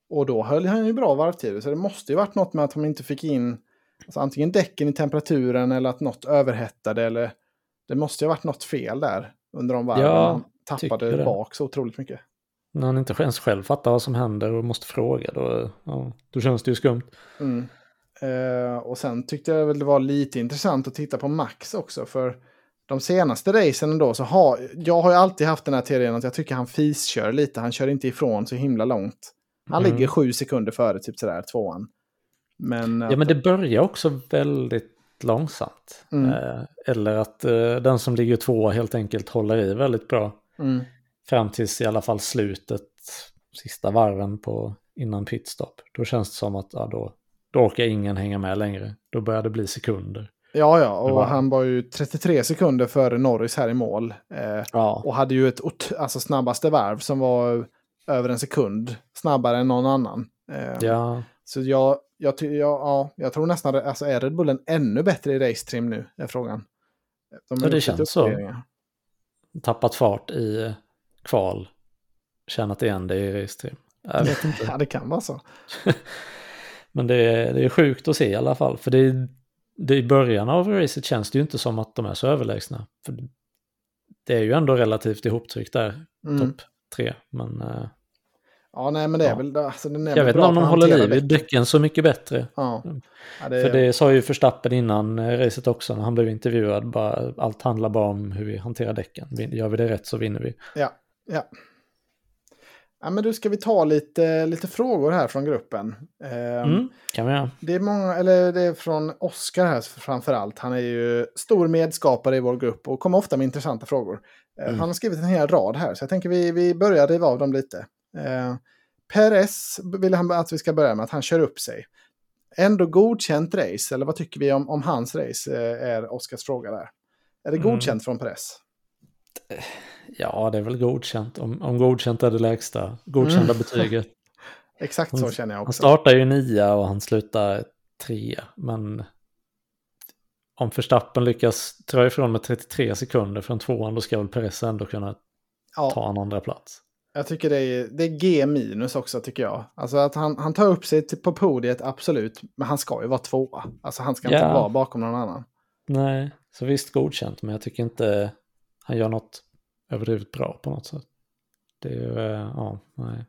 och då höll han ju bra varvtider. Så det måste ju varit något med att de inte fick in Alltså antingen däcken i temperaturen eller att något överhettade eller det måste ju ha varit något fel där under de varven. Ja, han tappade bak så otroligt mycket. När han inte ens själv fattar vad som händer och måste fråga då, ja, då känns det ju skumt. Mm. Uh, och sen tyckte jag väl det var lite intressant att titta på Max också. För de senaste racen då så har jag har ju alltid haft den här teorin att jag tycker han fiskör lite. Han kör inte ifrån så himla långt. Han mm. ligger sju sekunder före typ sådär tvåan. Men, ja, men det börjar också väldigt långsamt. Mm. Eh, eller att eh, den som ligger två helt enkelt håller i väldigt bra. Mm. Fram tills i alla fall slutet, sista varven på innan pitstop. Då känns det som att ja, då, då orkar ingen hänga med längre. Då börjar det bli sekunder. Ja, ja, och var... han var ju 33 sekunder före Norris här i mål. Eh, ja. Och hade ju ett alltså, snabbaste varv som var över en sekund snabbare än någon annan. Eh, ja. Så jag, jag, jag, ja, jag tror nästan, alltså är Red Bullen ännu bättre i racetrim nu? Är frågan. De ja, det känns så. Tappat fart i kval, tjänat igen det i racetrim. Jag vet inte. ja, det kan vara så. Men det är, det är sjukt att se i alla fall. För det, det i början av racet känns det ju inte som att de är så överlägsna. För det är ju ändå relativt ihoptryckt där, mm. topp tre. Men uh, Ja, nej, men det är ja. väl... Alltså, den är jag vet inte om de håller liv i däcken så mycket bättre. Ja. ja det... För det sa ju Förstappen innan eh, racet också när han blev intervjuad. Bara, allt handlar bara om hur vi hanterar däcken. Gör vi det rätt så vinner vi. Ja, ja. Ja, men då ska vi ta lite, lite frågor här från gruppen. Eh, mm, kan vi göra. Det är många, eller det är från Oskar här framför allt. Han är ju stor medskapare i vår grupp och kommer ofta med intressanta frågor. Eh, mm. Han har skrivit en hel rad här, så jag tänker vi, vi börjar riva av dem lite. Eh, Perez vill han att vi ska börja med, att han kör upp sig. Ändå godkänt race, eller vad tycker vi om, om hans race, eh, är Oskars fråga där. Är det mm. godkänt från Perez? Ja, det är väl godkänt. Om, om godkänt är det lägsta godkända mm. betyget. Exakt så känner jag också. Han startar ju nia och han slutar trea. Men om Förstappen lyckas dra ifrån med 33 sekunder från tvåan då ska väl Perez ändå kunna ja. ta en andra plats. Jag tycker det är, det är G minus också tycker jag. Alltså att han, han tar upp sig på podiet, absolut. Men han ska ju vara tvåa. Alltså han ska ja. inte vara bakom någon annan. Nej, så visst godkänt. Men jag tycker inte han gör något överdrivet bra på något sätt. Det är ju, eh, ja, nej.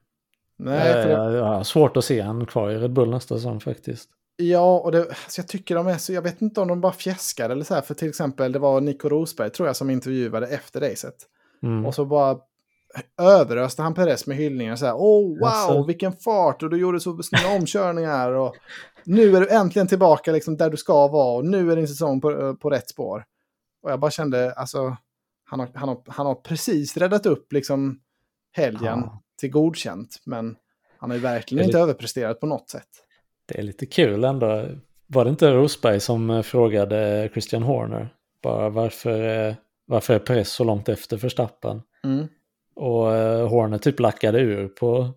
Nej, för jag, jag har svårt att se han kvar i Red Bull nästa säsong faktiskt. Ja, och det, alltså jag tycker de är så, jag vet inte om de bara fjäskar eller så här, för till exempel det var Nico Rosberg tror jag som intervjuade efter racet. Mm. Och så bara överöste han Perez med hyllningar. Så här, oh wow, alltså. vilken fart och du gjorde så snygga omkörningar. Och nu är du äntligen tillbaka liksom där du ska vara och nu är din säsong på, på rätt spår. Och jag bara kände, alltså, han har, han har, han har precis räddat upp liksom helgen ja. till godkänt. Men han har ju verkligen inte överpresterat på något sätt. Det är lite kul ändå. Var det inte Rosberg som eh, frågade Christian Horner? Bara varför, eh, varför är Perez så långt efter förstappen? Mm. Och eh, Horner typ lackade ur på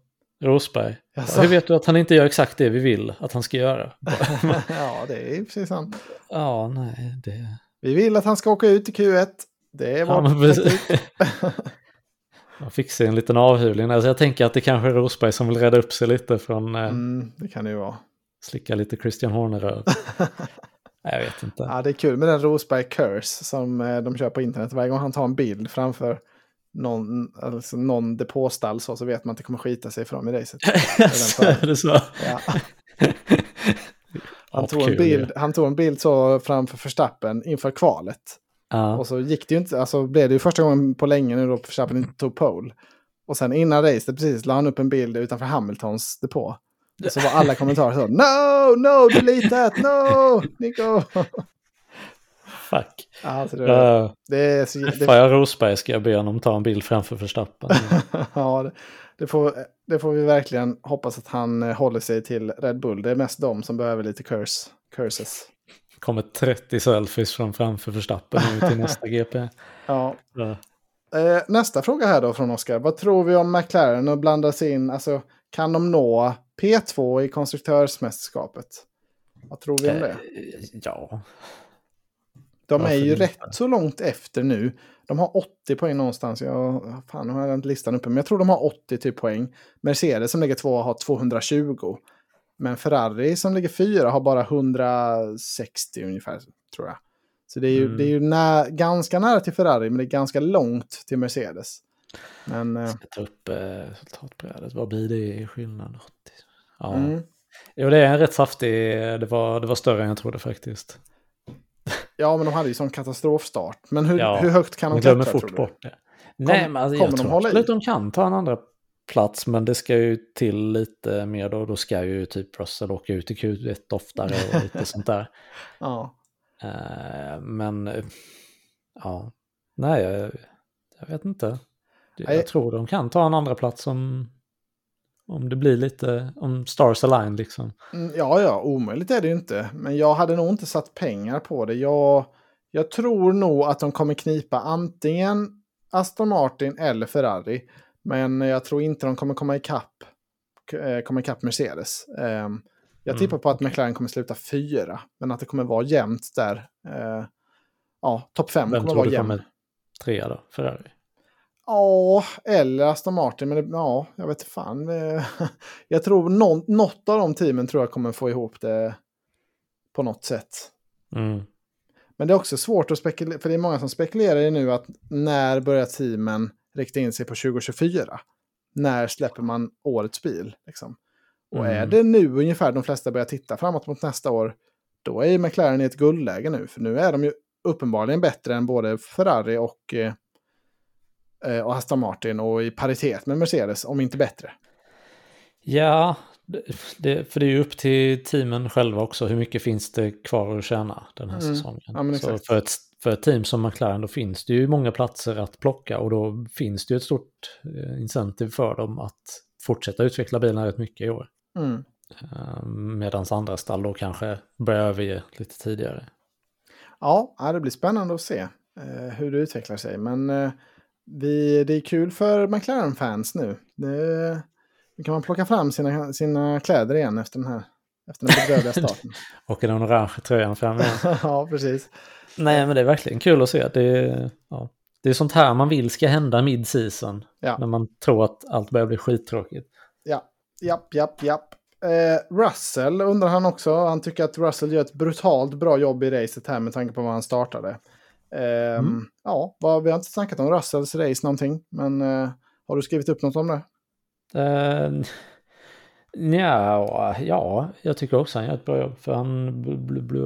Rosberg. Jaså. Hur vet du att han inte gör exakt det vi vill att han ska göra? ja, det är precis sant. Ja, nej, det... Vi vill att han ska åka ut i Q1. Det vårt ja, Man fick se en liten avhulning. Alltså jag tänker att det kanske är Rosberg som vill rädda upp sig lite från... Eh, mm, det kan det ju vara. Slicka lite Christian Horner Jag vet inte. Ja, det är kul med den Rosberg Curse som eh, de kör på internet. Varje gång han tar en bild framför någon, alltså någon depåstall så, så vet man att det kommer skita sig dem i racet. är det så? Ja. Han, tog en bild, han tog en bild så framför förstappen inför kvalet. Ja. Och så gick det ju inte, alltså blev det ju första gången på länge nu då Verstappen inte tog pole. Och sen innan racet precis la han upp en bild utanför Hamiltons depå. Och så var alla kommentarer så No, no, delete that, no, Nico. Fuck. Alltså det, uh, det är så, det, jag Rosberg ska jag be honom ta en bild framför Verstappen. ja, det, det, får, det får vi verkligen hoppas att han eh, håller sig till Red Bull. Det är mest de som behöver lite curse, curses. Kommer 30 selfies från framför Verstappen nu till nästa GP. Ja. ja. Eh, nästa fråga här då från Oskar. Vad tror vi om McLaren och blandar sig in? Alltså, kan de nå P2 i konstruktörsmästerskapet? Vad tror vi om det? Eh, ja, de är ju rätt så långt efter nu. De har 80 poäng någonstans. Jag, fan, har inte listan uppe. Men jag tror de har 80 typ poäng. Mercedes som ligger tvåa har 220. Men Ferrari som ligger fyra har bara 160 ungefär, tror jag. Så det är ju, Mm. det är ju nä, ganska nära till Ferrari, men det är ganska långt till Mercedes. Men, eh, Jag ska ta upp eh, resultatbrädet. Vad blir det i skillnad? 80? Ja. mm, Jo, det är en rätt saftig. Det var, det var större än jag trodde faktiskt. ja, men de hade ju sån katastrofstart. Men hur, Ja, hur högt kan de De glömmer klättra, fort tror du? bort det. Nej, men alltså, jag tror absolut de kan ta en andra plats, men det ska ju till lite mer då. Då ska ju typ Russell åka ut i Q1 oftare och lite sånt där. Ja. Eh, men ja, nej, jag, jag vet inte. Jag tror de kan ta en andra plats om, om det blir lite, om stars align liksom. Mm, Ja, ja, omöjligt är det ju inte. Men jag hade nog inte satt pengar på det. Jag, jag tror nog att de kommer knipa antingen Aston Martin eller Ferrari. Men jag tror inte de kommer komma ikapp, eh, komma ikapp Mercedes. Ehm, Jag Mm, tippar på att McLaren kommer sluta fyra, men att det kommer vara jämnt där. Eh, Ja, topp fem Vem kommer tror vara du jämn. kommer trea då? Ferrari? Ja, eller Aston Martin. Men det, ja, jag vet fan. Jag tror någon, något av de teamen tror jag kommer få ihop det på något sätt. Mm. Men det är också svårt att spekulera, för det är många som spekulerar i nu att när börjar teamen rikta in sig på 2024? När släpper man årets bil? Liksom? Och Mm. är det nu ungefär de flesta börjar titta framåt mot nästa år, då är ju McLaren i ett guldläge nu. För nu är de ju uppenbarligen bättre än både Ferrari och, eh, eh, och Aston Martin och i paritet med Mercedes, om inte bättre. Ja, det, för det är ju upp till teamen själva också. Hur mycket finns det kvar att tjäna den här Mm. säsongen? Ja, för, ett, för ett team som McLaren då finns det ju många platser att plocka och då finns det ju ett stort eh, incentive för dem att fortsätta utveckla bilarna rätt mycket i år. Mm. Medan andra stall då kanske börjar överge lite tidigare. Ja, det blir spännande att se eh, hur det utvecklar sig. Men eh, vi, det är kul för McLaren-fans nu. Det, nu kan man plocka fram sina, sina kläder igen efter den här efter den bedrövliga starten. Och den orange tröjan fram igen. ja, precis. Nej, men det är verkligen kul att se. Det är, ja, det är sånt här man vill ska hända mid-season. Ja. När man tror att allt börjar bli skittråkigt. Ja, japp, japp, japp. Eh, Russell undrar han också. Han tycker att Russell gör ett brutalt bra jobb i racet här med tanke på vad han startade. Ehm, Ja, vad, vi har inte snackat om Russells race någonting, men eh, har du skrivit upp något om det? Uh, ja, ja, jag tycker också han gör ett bra jobb. För han,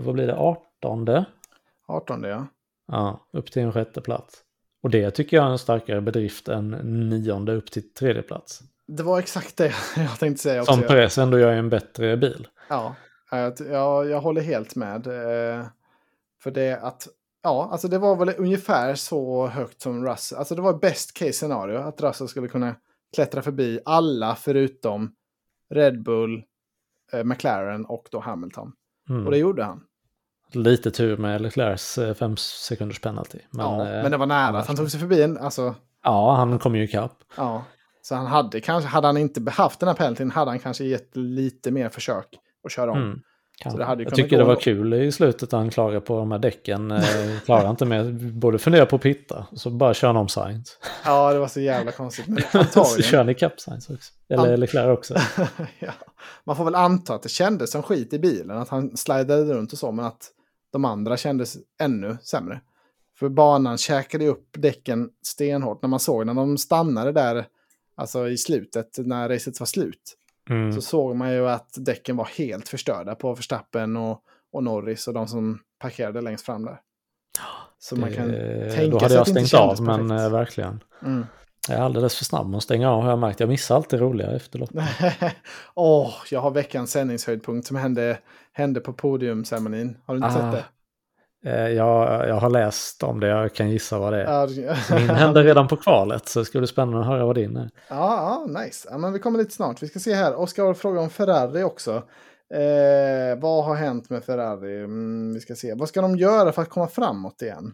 vad blir det, 18? 18 ja. Ja, upp till en sjätte plats. Och det tycker jag är en starkare bedrift än nionde upp till tredje plats. Det var exakt det jag tänkte säga också. Som Perez ändå gör en bättre bil. Ja, jag, jag, håller helt med. Eh, för det att, ja, alltså det var väl ungefär så högt som Russell, alltså det var best case scenario att Russell skulle kunna klättra förbi alla förutom Red Bull, eh, McLaren och då Hamilton. Mm. Och det gjorde han. Lite tur med Leclercs eh, fem sekunders penalty. Men, ja, eh, men det var nära att han tog sig förbi en, alltså, Ja, han kom ju ikapp. ja. Så han hade kanske, hade han inte haft den här penaltyn hade han kanske gett lite mer försök att köra om. Mm. Kanske. det hade ju jag tycker det var ändå. kul i slutet att han klarade på de här däcken. Eh, klarar inte med, både fundera på att pitta, så bara kör han om Sainz. Ja, det var så jävla konstigt. Men så kör han ikapp Sainz också. Eller An- Leclerc också. ja. Man får väl anta att det kändes som skit i bilen, att han slidade runt och så, men att de andra kändes ännu sämre. För banan käkade upp däcken stenhårt när man såg när de stannade där, alltså i slutet, när racet var slut. Mm. Så såg man ju att däcken var helt förstörda på Verstappen och, och Norris och de som parkerade längst fram där. Så man kan Eh, tänka sig att det inte stängt av, kändes men perfekt. eh, verkligen. Mm. Jag är alldeles för snabb med att stänga av har jag märkt. Jag missar alltid roliga efter loppet. Åh, jag har veckans sändningshöjdpunkt som hände, hände på podiumceremonin. Har du inte Ah. sett det? Eh, Jag, jag har läst om det, jag kan gissa vad det är. Min hände redan på kvalet, så det skulle bli spännande att höra vad din är. ja, ja, nice. Ja, men vi kommer lite snart. Vi ska se här. Oskar har frågat om Ferrari också. Eh, vad har hänt med Ferrari? Mm, vi ska se. Vad ska de göra för att komma framåt igen?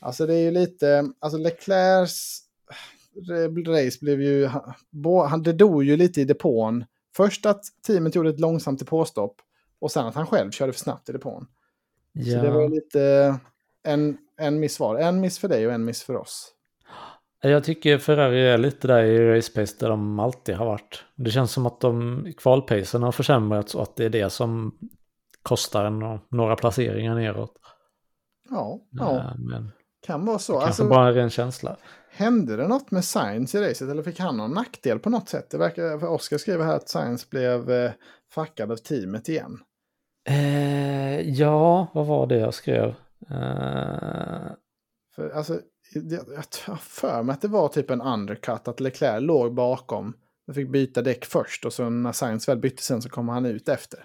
Alltså det är ju lite, alltså Leclercs race blev ju, han- det dog ju lite i depån. Först att teamet gjorde ett långsamt depåstopp och sen att han själv körde för snabbt i depån. Så det var lite en, en miss var. En miss för dig och en miss för oss. Jag tycker Ferrari är lite där i race pace där de alltid har varit. Det känns som att de kvalpacen har försämrats och att det är det som kostar en några placeringar neråt. Ja, ja. Eh, Men kan vara så. kanske Alltså, bara en ren känsla. Hände det något med Science i racet eller fick han någon nackdel på något sätt? Det verkar, för Oskar skriver här att Science blev eh, fuckad av teamet igen. Eh, ja, vad var det jag skrev? Eh, För, alltså, jag, jag för mig att det var typ en undercut, att Leclerc låg bakom. De fick byta däck först och så när Science väl bytte sen så kom han ut efter.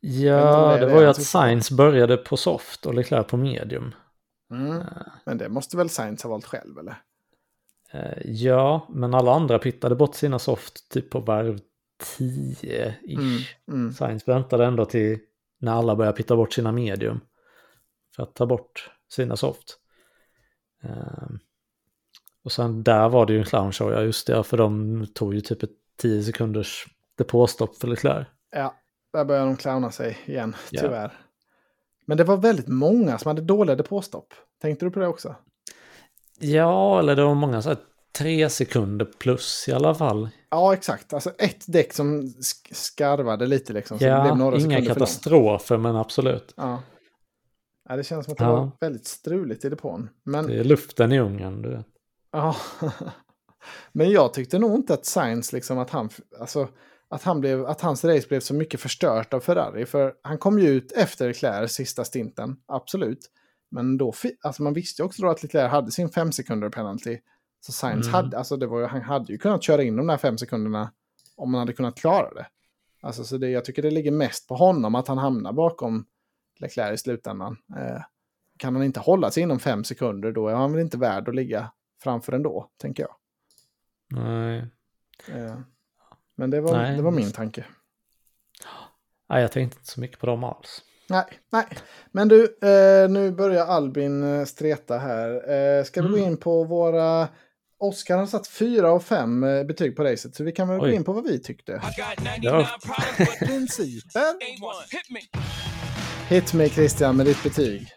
ja, det det var ju han att. Science började på soft och Leclerc på medium. Mm. Men det måste väl Science ha valt själv eller? Eh, ja, men alla andra pittade bort sina soft typ på varv 10-ish. Mm. Mm. Science väntade ändå till när alla började pitta bort sina medium. För att ta bort sina soft. Ehm, och sen där var det ju en clownshow, ja just det, för de tog ju typ ett 10 sekunders depåstopp för Leclerc. Ja, där börjar de clowna sig igen, tyvärr. Men det var väldigt många som hade dåliga depåstopp. Tänkte du på det också? Ja, eller det var många så här tre sekunder plus i alla fall. Ja, exakt. Alltså ett däck som sk- skarvade lite liksom. Ja, inga katastrofer men absolut. Ja. ja, det känns som att det Ja. var väldigt struligt i depån. Men, Det är luften i ugnen, du vet. ja. Men jag tyckte nog inte att Sainz, liksom att han, alltså, att, han blev, att hans race blev så mycket förstört av Ferrari. För han kom ju ut efter Leclerc sista stinten, absolut. Men då, alltså man visste ju också då att Leclerc hade sin fem sekunder penalty. Så Sainz Mm. hade, alltså det var, han hade ju kunnat köra in de där fem sekunderna om man hade kunnat klara det. Alltså så det, jag tycker det ligger mest på honom att han hamnar bakom Leclerc i slutändan. Eh, kan han inte hålla sig inom fem sekunder då är han väl inte värd att ligga framför ändå, tänker jag. Nej. Eh, men det var, Nej. det var min tanke. Nej, jag tänkte inte så mycket på dem alls. Nej, nej. Men du, eh, nu börjar Albin eh, streta här. Eh, ska vi gå Mm. in på våra... Oskar har satt fyra av fem eh, betyg på racet, så vi kan väl gå Oj. in på vad vi tyckte. I got 99 Ja. Hit me. Hit me Christian med ditt betyg.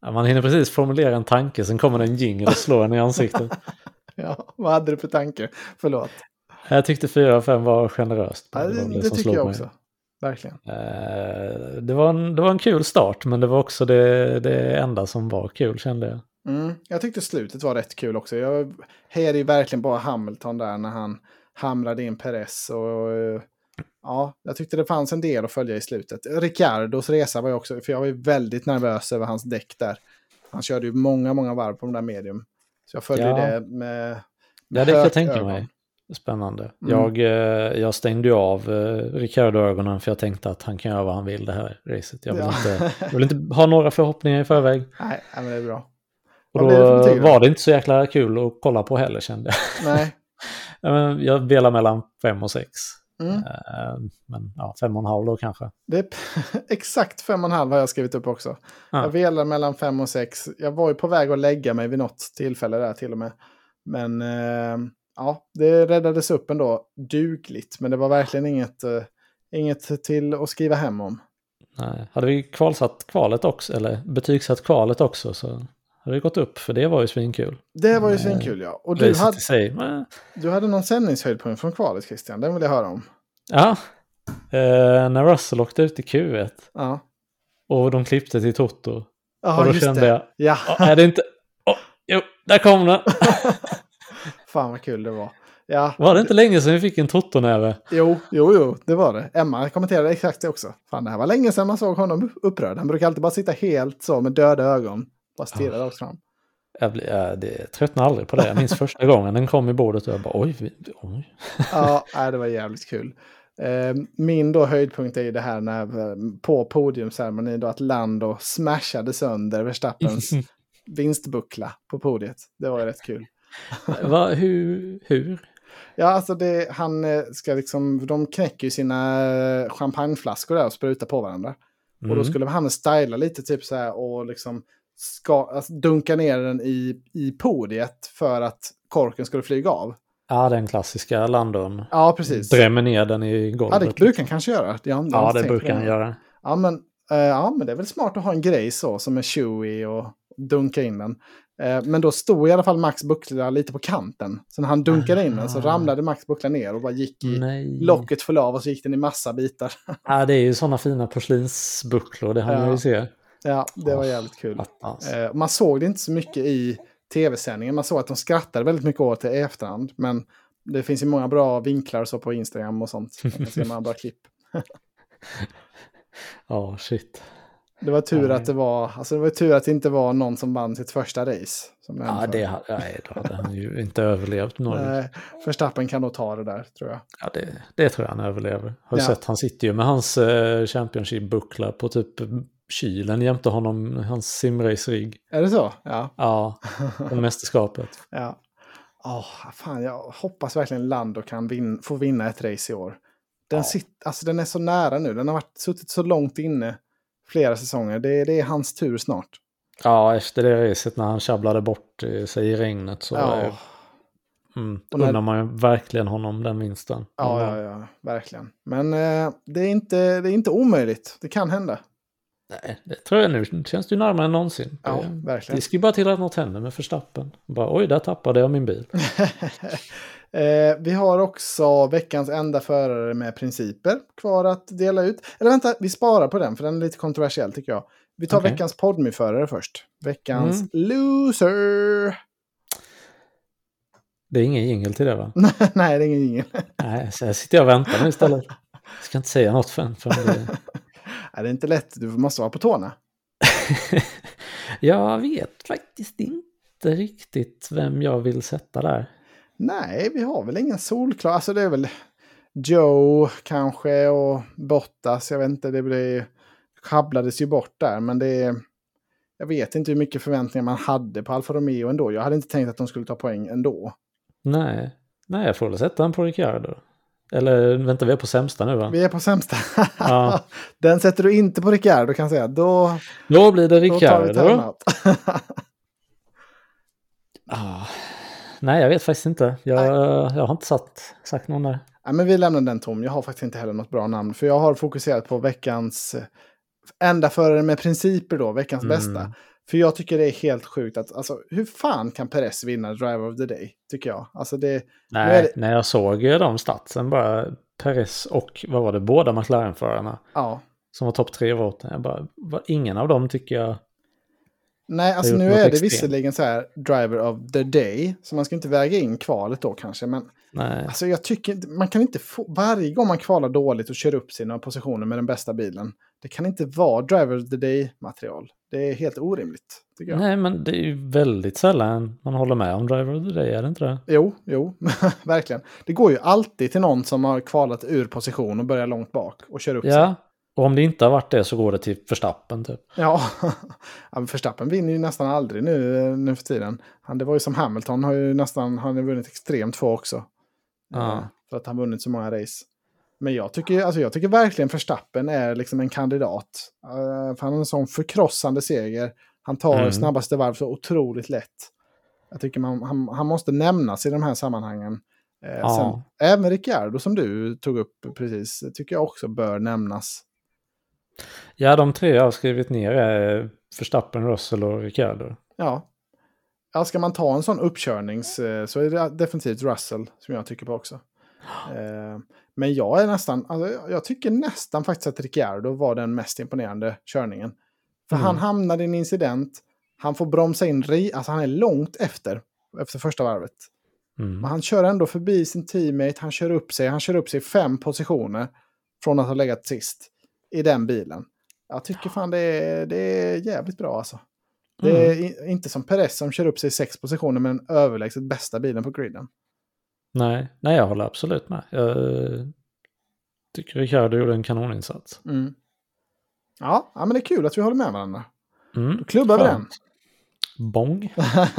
Ja, man hinner precis formulera en tanke, sen kommer det en jingel och slår en i ansiktet. Ja, vad hade du för tanke? Förlåt. Jag tyckte 4 av 5 var generöst. Ja, det, det som tycker jag mig. också. Verkligen. Eh, Det var, en, det var en kul start, men det var också det, det enda som var kul kände jag. Mm, jag tyckte slutet var rätt kul också. Jag hejade ju verkligen på Hamilton där när han hamrade in Perez. Och, eh, ja, jag tyckte det fanns en del att följa i slutet. Ricciardos resa var ju också, för jag var ju väldigt nervös över hans däck där. Han körde ju många, många varv på de där medium. Så jag följde Ja. det med, med Ja, det kan jag tänka ögon. mig. Spännande. Mm. Jag, eh, jag stängde ju av eh, Ricciardo-ögonen för jag tänkte att han kan göra vad han vill det här racet. Jag vill, Ja. inte, jag vill inte ha några förhoppningar i förväg. Nej, men det är bra. Och det då då? var det inte så jäkla kul att kolla på heller kände jag. Nej. Jag delar mellan 5 och 6. Mm. Men ja, 5,5 då kanske. Det är exakt fem och en halv har jag skrivit upp också. Ja. Jag velar mellan fem och sex. Jag var ju på väg att lägga mig vid något tillfälle där till och med. Men eh, ja, det räddades upp ändå dugligt. Men det var verkligen inget, eh, inget till att skriva hem om. Nej. Hade vi kvalsatt kvalet också, eller betygsatt kvalet också så hade det gått upp, för det var ju svinkul. Det var ju Nej. svinkul ja. Och du hade, sig, men- du hade någon sändningshöjdpunkt från kvalet Christian. Den vill jag höra om. Ja, eh, när Russell åkte ut i Q1 Ja, och de klippte till Toto. ja och då kände det. jag, Ja, "Ja, är det inte... Åh, jo, där kom den! fan vad kul det var. Ja, Var det inte länge sedan vi fick en Toto-näve? Jo, jo, jo, det var det. Emma kommenterade exakt det också. Fan, det här var länge sedan man såg honom upprörd. Han brukar alltid bara sitta helt så med döda ögon. Bara stirra rakt fram. Jag, blir, jag det, tröttnar aldrig på det. Jag minns första gången den kom i bordet och jag bara oj, oj. Ja, nej, det var jävligt kul. Eh, Min då höjdpunkt är ju det här när eh, på podiumceremonin då att Lando smashade sönder Verstappens vinstbuckla på podiet. Det var ju rätt kul. Va, hur? hur? Ja, alltså det, han eh, ska liksom, de knäcker ju sina eh, champagneflaskor där och sprutar på varandra. Och då Mm. skulle han styla lite typ så här och liksom ska, alltså, dunka ner den i, i podiet för att korken skulle flyga av. Ja, den klassiska Landon. Ja, precis. Drämmer ner den i Ja, golvet. det brukar han kanske göra. Jag ja, det brukar han göra. Ja men, eh, ja, men det är väl smart att ha en grej så som är chewy och, dunka in den. Eh, men då stod i alla fall Max buckla lite på kanten. Så när han dunkade in den så ramlade Max buckla ner och bara gick i Nej. locket föll av och så gick den i massa bitar. Ja, det är ju sådana fina porslinsbucklor, det har man Ja. ju se. ja, det var jävligt kul. Eh, man såg det inte så mycket i tv-sändningen. Man såg att de skrattade väldigt mycket åt det i efterhand. Men det finns ju många bra vinklar så på Instagram och sånt. Man kan se många bra klipp. Ja, shit. Det var tur att det var, alltså det var tur att det inte var någon som vann sitt första race. Som Ja, det, nej, då hade han ju inte överlevt. Nej, Verstappen kan nog ta det där, tror jag. Ja, det, det tror jag han överlever. Har Ja. sett, han sitter ju med hans eh, Championship-buckla på typ kylen jämte honom, hans simrace-rigg. Är det så? Ja. Ja, på mästerskapet. ja. Åh, fan, jag hoppas verkligen Lando kan vin få vinna ett race i år. Den, Ja. sitt, alltså, den är så nära nu. Den har varit, suttit så långt inne flera säsonger. Det, det är hans tur snart. Ja, efter det racet när han tjabblade bort eh, sig i regnet så Ja, eh, mm, när- undrar man ju verkligen honom den vinsten. ja, ja, ja, verkligen. Men eh, det, är inte, det är inte omöjligt. Det kan hända. Nej, det tror jag nu känns det ju närmare än någonsin. Ja, det, verkligen. det ska ju bara till att något händer med Förstappen. Bara oj, där tappade jag min bil. eh, vi har också veckans enda förare med principer kvar att dela ut. Eller vänta, vi sparar på den för den är lite kontroversiell tycker jag. Vi tar Okej. veckans podmy-förare först. Veckans Mm. loser. Det är ingen jingel till det va? Nej, det är ingen jingel. Nej, så här sitter jag och väntar nu istället. Jag ska inte säga något förrän. förrän det... Nej, det är inte lätt. Du måste vara på tårna. jag vet faktiskt inte riktigt vem jag vill sätta där. Nej, vi har väl ingen solklar. Alltså det är väl Joe kanske och Bottas. Jag vet inte, det blir... Sjabblades ju bort där, men det är... Jag vet inte hur mycket förväntningar man hade på Alfa Romeo ändå. Jag hade inte tänkt att de skulle ta poäng ändå. Nej, nej jag får väl sätta den på Ricciardo. Eller vänta, vi är på sämsta nu va? Vi är på sämsta. Ja. Den sätter du inte på Ricciardo kan jag säga. Då, Då blir det då tar vi Ricciardo. Ah, nej, jag vet faktiskt inte. Jag, jag har inte satt, sagt någon där. Ja, men vi lämnar den tom. Jag har faktiskt inte heller något bra namn. För jag har fokuserat på veckans eh, enda förare med principer då, veckans Mm. bästa. För jag tycker det är helt sjukt att, alltså hur fan kan Perez vinna Driver of the Day? Tycker jag. Alltså det, Nej, det- när jag såg ju de statsen bara, Perez och vad var det, båda McLaren-förarna ja. som var topp tre i voten. Jag bara, ingen av dem tycker jag... Nej, alltså nu är det visserligen så här Driver of the Day. Så man ska inte väga in kvalet då kanske. Men Nej, alltså jag tycker man kan inte få, varje gång man kvalar dåligt och kör upp sina positioner med den bästa bilen. Det kan inte vara Driver of the Day-material. Det är helt orimligt, tycker jag. nej, men det är ju väldigt sällan man håller med om Driver of the Day, är det inte det? Jo, jo, verkligen. Det går ju alltid till någon som har kvalat ur position och börjar långt bak och kör upp sig. Och om det inte har varit det så går det till Förstappen typ. Ja, Verstappen vinner ju nästan aldrig nu, nu för tiden. Han, det var ju som Hamilton, har ju nästan han har vunnit extremt få också. Ja. Eh, För att han vunnit så många race. Men jag tycker, alltså jag tycker verkligen Verstappen är liksom en kandidat. Eh, för han har en sån förkrossande seger. Han tar Mm. snabbaste varv så otroligt lätt. Jag tycker man, han, han måste nämnas i de här sammanhangen. Eh, Ja. sen, även Ricciardo som du tog upp precis, tycker jag också bör nämnas. Ja, de tre jag har skrivit ner är Förstappen, Russell och Ricciardo. Ja. ja, ska man ta en sån uppkörnings eh, så är det definitivt Russell som jag tycker på också. Eh, Men jag är nästan, alltså, jag tycker nästan faktiskt att Ricciardo var den mest imponerande körningen. För Mm. han hamnade i en incident, han får bromsa in, ri- alltså han är långt efter, efter första varvet. Mm. Men han kör ändå förbi sin teammate, han kör upp sig, han kör upp sig fem positioner från att ha legat sist i den bilen. Jag tycker fan det är, det är jävligt bra alltså. Det är Mm. inte som Perez som kör upp sig i sex positioner med den överlägset bästa bilen på griden. Nej, nej, jag håller absolut med. Jag eh, tycker Ricciardo gjorde en kanoninsats. Mm. Ja, ja, men det är kul att vi håller med varandra. Mm. Då klubbar vi den. Bång.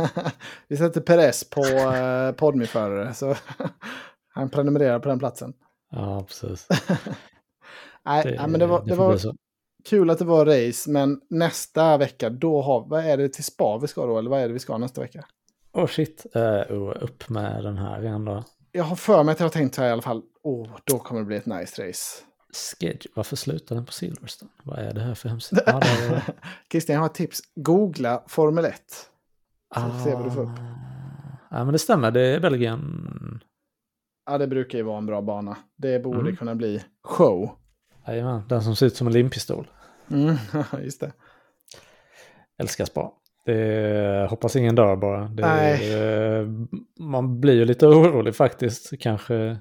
vi sätter Perez på eh, Podme-förare, så han prenumererar på den platsen. Ja, precis. Nej, ja, men det var, det var kul att det var race, men nästa vecka, då har, vad är det till spa vi ska då, eller vad är det vi ska nästa vecka? Åh shit, uh, oh, upp med den här igen då. Jag har för mig att jag har tänkt så här i alla fall, åh, då kommer det bli ett nice race. Sketch. Varför slutar den på Silverstone? Vad är det här för hemsida? Ah, det är... Christian, jag har ett tips. Googla Formel 1. Så vi se vad du får upp. Ja, men det stämmer. Det är Belgien. Ja, det brukar ju vara en bra bana. Det borde Mm. kunna bli show. Jajamän, den som ser ut som en limpistol. Mm, just det. Älskar spa. Det hoppas ingen dör bara. Det, Nej. man blir ju lite orolig faktiskt. Kanske,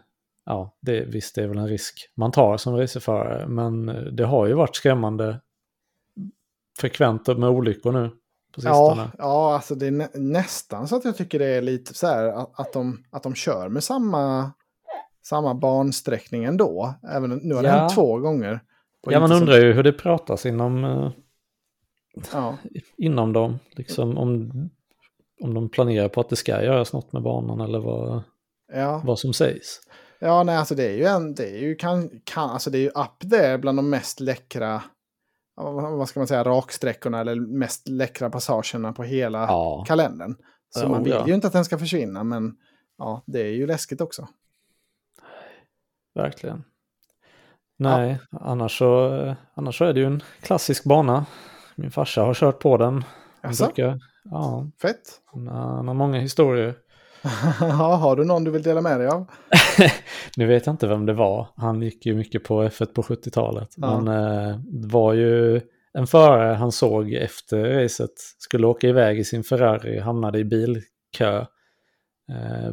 ja, det, visst det är väl en risk man tar som racerförare. Men det har ju varit skrämmande frekvent med olyckor nu på sistone. Ja, ja, alltså det är nä nästan så att jag tycker det är lite så här att, att, de, att de kör med samma, samma bansträckning ändå. Även, nu har det Ja. hänt två gånger. Ja, man undrar ju hur det pratas inom, eh, Ja, inom dem. Liksom om, om de planerar på att det ska göras något med banan eller vad, ja. vad som sägs. ja nej, alltså det är ju, en, det är ju, kan, kan, alltså det är ju up there bland de mest läckra, vad ska man säga, raksträckorna eller mest läckra passagerna på hela Ja, kalendern. Så Ja, man vill ja. ju inte att den ska försvinna, men ja, det är ju läskigt också. Verkligen. Nej, annars, så, annars så är det ju en klassisk bana. Min farsa har kört på den. Jaså? brukar, ja, Fett. han har han har många historier. ja, har du någon du vill dela med dig av? Nu vet jag inte vem det var. Han gick ju mycket på F1 på 70-talet. Ja. Men eh, det var ju en förare han såg efter racet. Skulle åka iväg i sin Ferrari, hamnade i bilkö. Eh,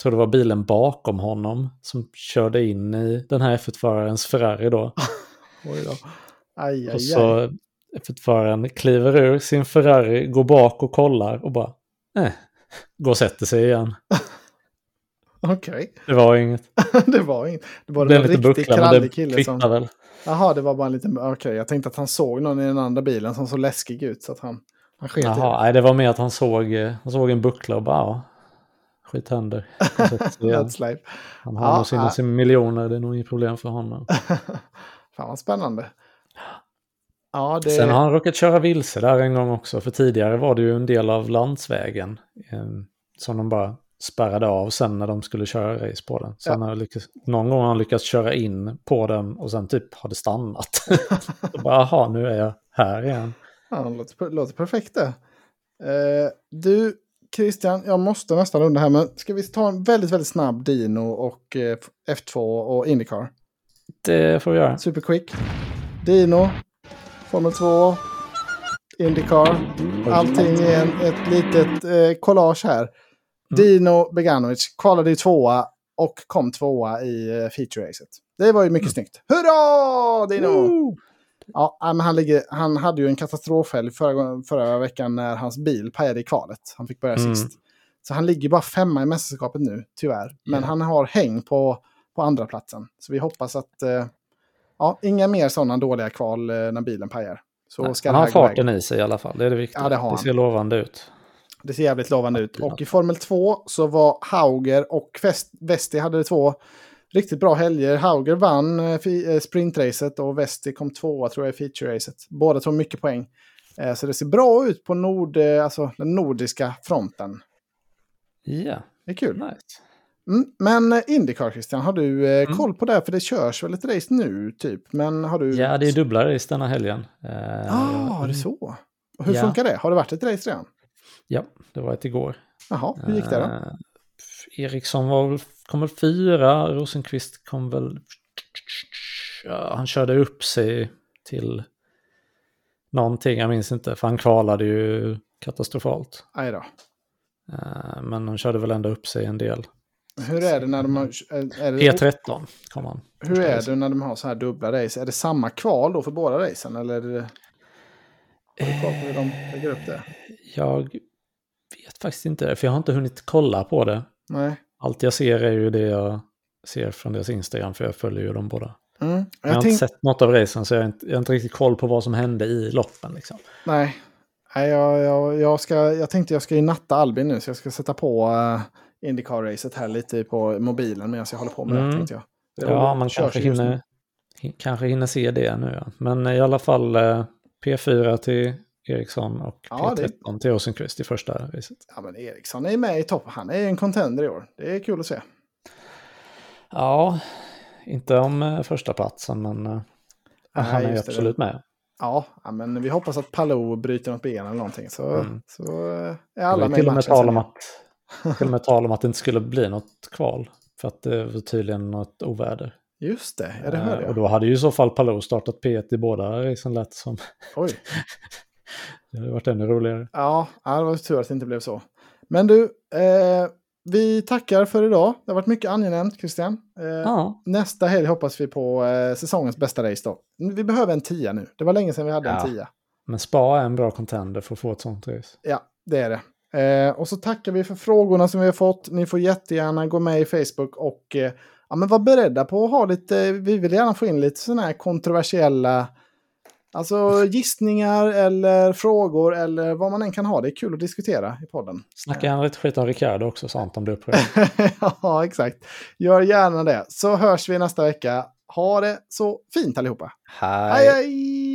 tror det var bilen bakom honom som körde in i den här F1-förarens Ferrari då. Oj då. Aj, aj, Och så F1-föraren kliver ur sin Ferrari, går bak och kollar och bara eh, går och sätter sig igen. Okej, Det var inget. det var inget. Det var Det en riktigt buckla, krallig det kille som... väl. Jaha, det var bara en liten... Okej, jag tänkte att han såg någon i den andra bilen som såg läskig ut så att han, han sket. Jaha, nej, det var mer att han såg, eh, han såg en buckla och bara ja, skit händer. Life. Han har Ja, nog sina ja. miljoner, det är nog inget problem för honom. Fan vad spännande. Ja, det... Sen har han råkat köra vilse där en gång också, för tidigare var det ju en del av landsvägen eh, som de bara spärrade av sen när de skulle köra race på den. Sen har jag lyckats, någon gång har han lyckats köra in på den och sen typ har det stannat. och bara, jaha, nu är jag här igen. Ja, det låter, låter perfekt det. Eh, du, Christian, jag måste nästan runda här, men ska vi ta en väldigt, väldigt snabb Dino och eh, F2 och Indycar? Det får vi göra. Superquick. Dino, Formel 2, Indycar. Allting i en, ett litet eh, collage här. Dino Beganovic kvalade ju tvåa och kom tvåa i eh, feature-racet. Det var ju mycket snyggt. Hurra, Dino! Ja, nej, men han, ligger, han hade ju en katastrofhelg förra, förra veckan när hans bil pajade i kvalet. Han fick börja Mm. sist. Så han ligger bara femma i mästerskapet nu, tyvärr. Men Ja. han har häng på, på andra platsen. Så vi hoppas att... Eh, ja, inga mer sådana dåliga kval eh, när bilen pajar. Så ska han det har farten i sig i alla fall, det är det viktiga. Ja, det har han. ser lovande ut. Det ser jävligt lovande ut. Och i Formel 2 så var Hauger och Vest- Vesti hade två riktigt bra helger. Hauger vann eh, eh, sprintracet och Vesti kom tvåa tror jag i feature-racet. Båda tog mycket poäng. Eh, Så det ser bra ut på nord, alltså den nordiska fronten. Ja, Det är kul. nice. Mm. Men Indycar Christian, har du Mm. koll på det? För det körs väl ett race nu typ. Men har du... Ja, det är dubbla race denna helgen. Ah, det är så. Och hur Ja. funkar det? Har det varit ett race redan? Ja, det var ett igår. Jaha, hur gick det då? Eh, Eriksson var kom väl fyra, Rosenqvist kom väl... Ja, han körde upp sig till någonting, jag minns inte, för han kvalade ju katastrofalt. Aj då. Eh, Men han körde väl ändå upp sig en del. Hur är det när de har... Är det, P13 kom han. Hur är det när de har så här dubbla race? Är det samma kval då för båda racen? Eller är det... Hur de lägger upp det? Jag vet faktiskt inte det, för jag har inte hunnit kolla på det. Nej. Allt jag ser är ju det jag ser från deras Instagram, för jag följer ju dem båda. Mm. Jag, Jag har inte tänk... sett något av racen, så jag har inte, jag har inte riktigt koll på vad som hände i loppen. Liksom. Nej. Nej, jag, jag, jag, ska, jag tänkte jag ska ju natta Albin nu, så jag ska sätta på uh, Indycar-racet här lite på mobilen medan jag håller på med det. Mm. Tänkte jag. Det Ja, man kanske hinner, hin- kanske hinner se det nu. Ja. Men i alla fall eh, P4 till Eriksson och Ja, det- P13 till Rosenqvist i första racet. Ja, men Eriksson är med i topp. Han är en contender i år. Det är kul att se. Ja, inte om eh, första platsen men eh, han är absolut det. med. Ja, men vi hoppas att Palou bryter något ben eller någonting. Så, mm. så är alla med till och med tal om att Till och med tal om att det inte skulle bli något kval. För att det var tydligen något oväder. Just det, ja det hörde jag. Och då hade ju i så fall Palou startat P1 i båda racen lätt som. Oj. det hade varit ännu roligare. Ja, det var tur att det inte blev så. Men du, eh, vi tackar för idag. Det har varit mycket angenämt, Christian. Eh, ja. Nästa helg hoppas vi på eh, säsongens bästa race då. Vi behöver en tia nu. Det var länge sedan vi hade ja. en tia. Men Spa är en bra contender för att få ett sånt race. Ja, det är det. Eh, och så tackar vi för frågorna som vi har fått. Ni får jättegärna gå med i Facebook och eh, ja, men var beredda på att ha lite, vi vill gärna få in lite sådana här kontroversiella Alltså gissningar eller frågor eller vad man än kan ha. Det är kul att diskutera i podden. Snacka gärna lite skit om Ricardo också, sånt om du Ja, exakt. Gör gärna det. Så hörs vi nästa vecka. Ha det så fint allihopa. Hej. hej, hej.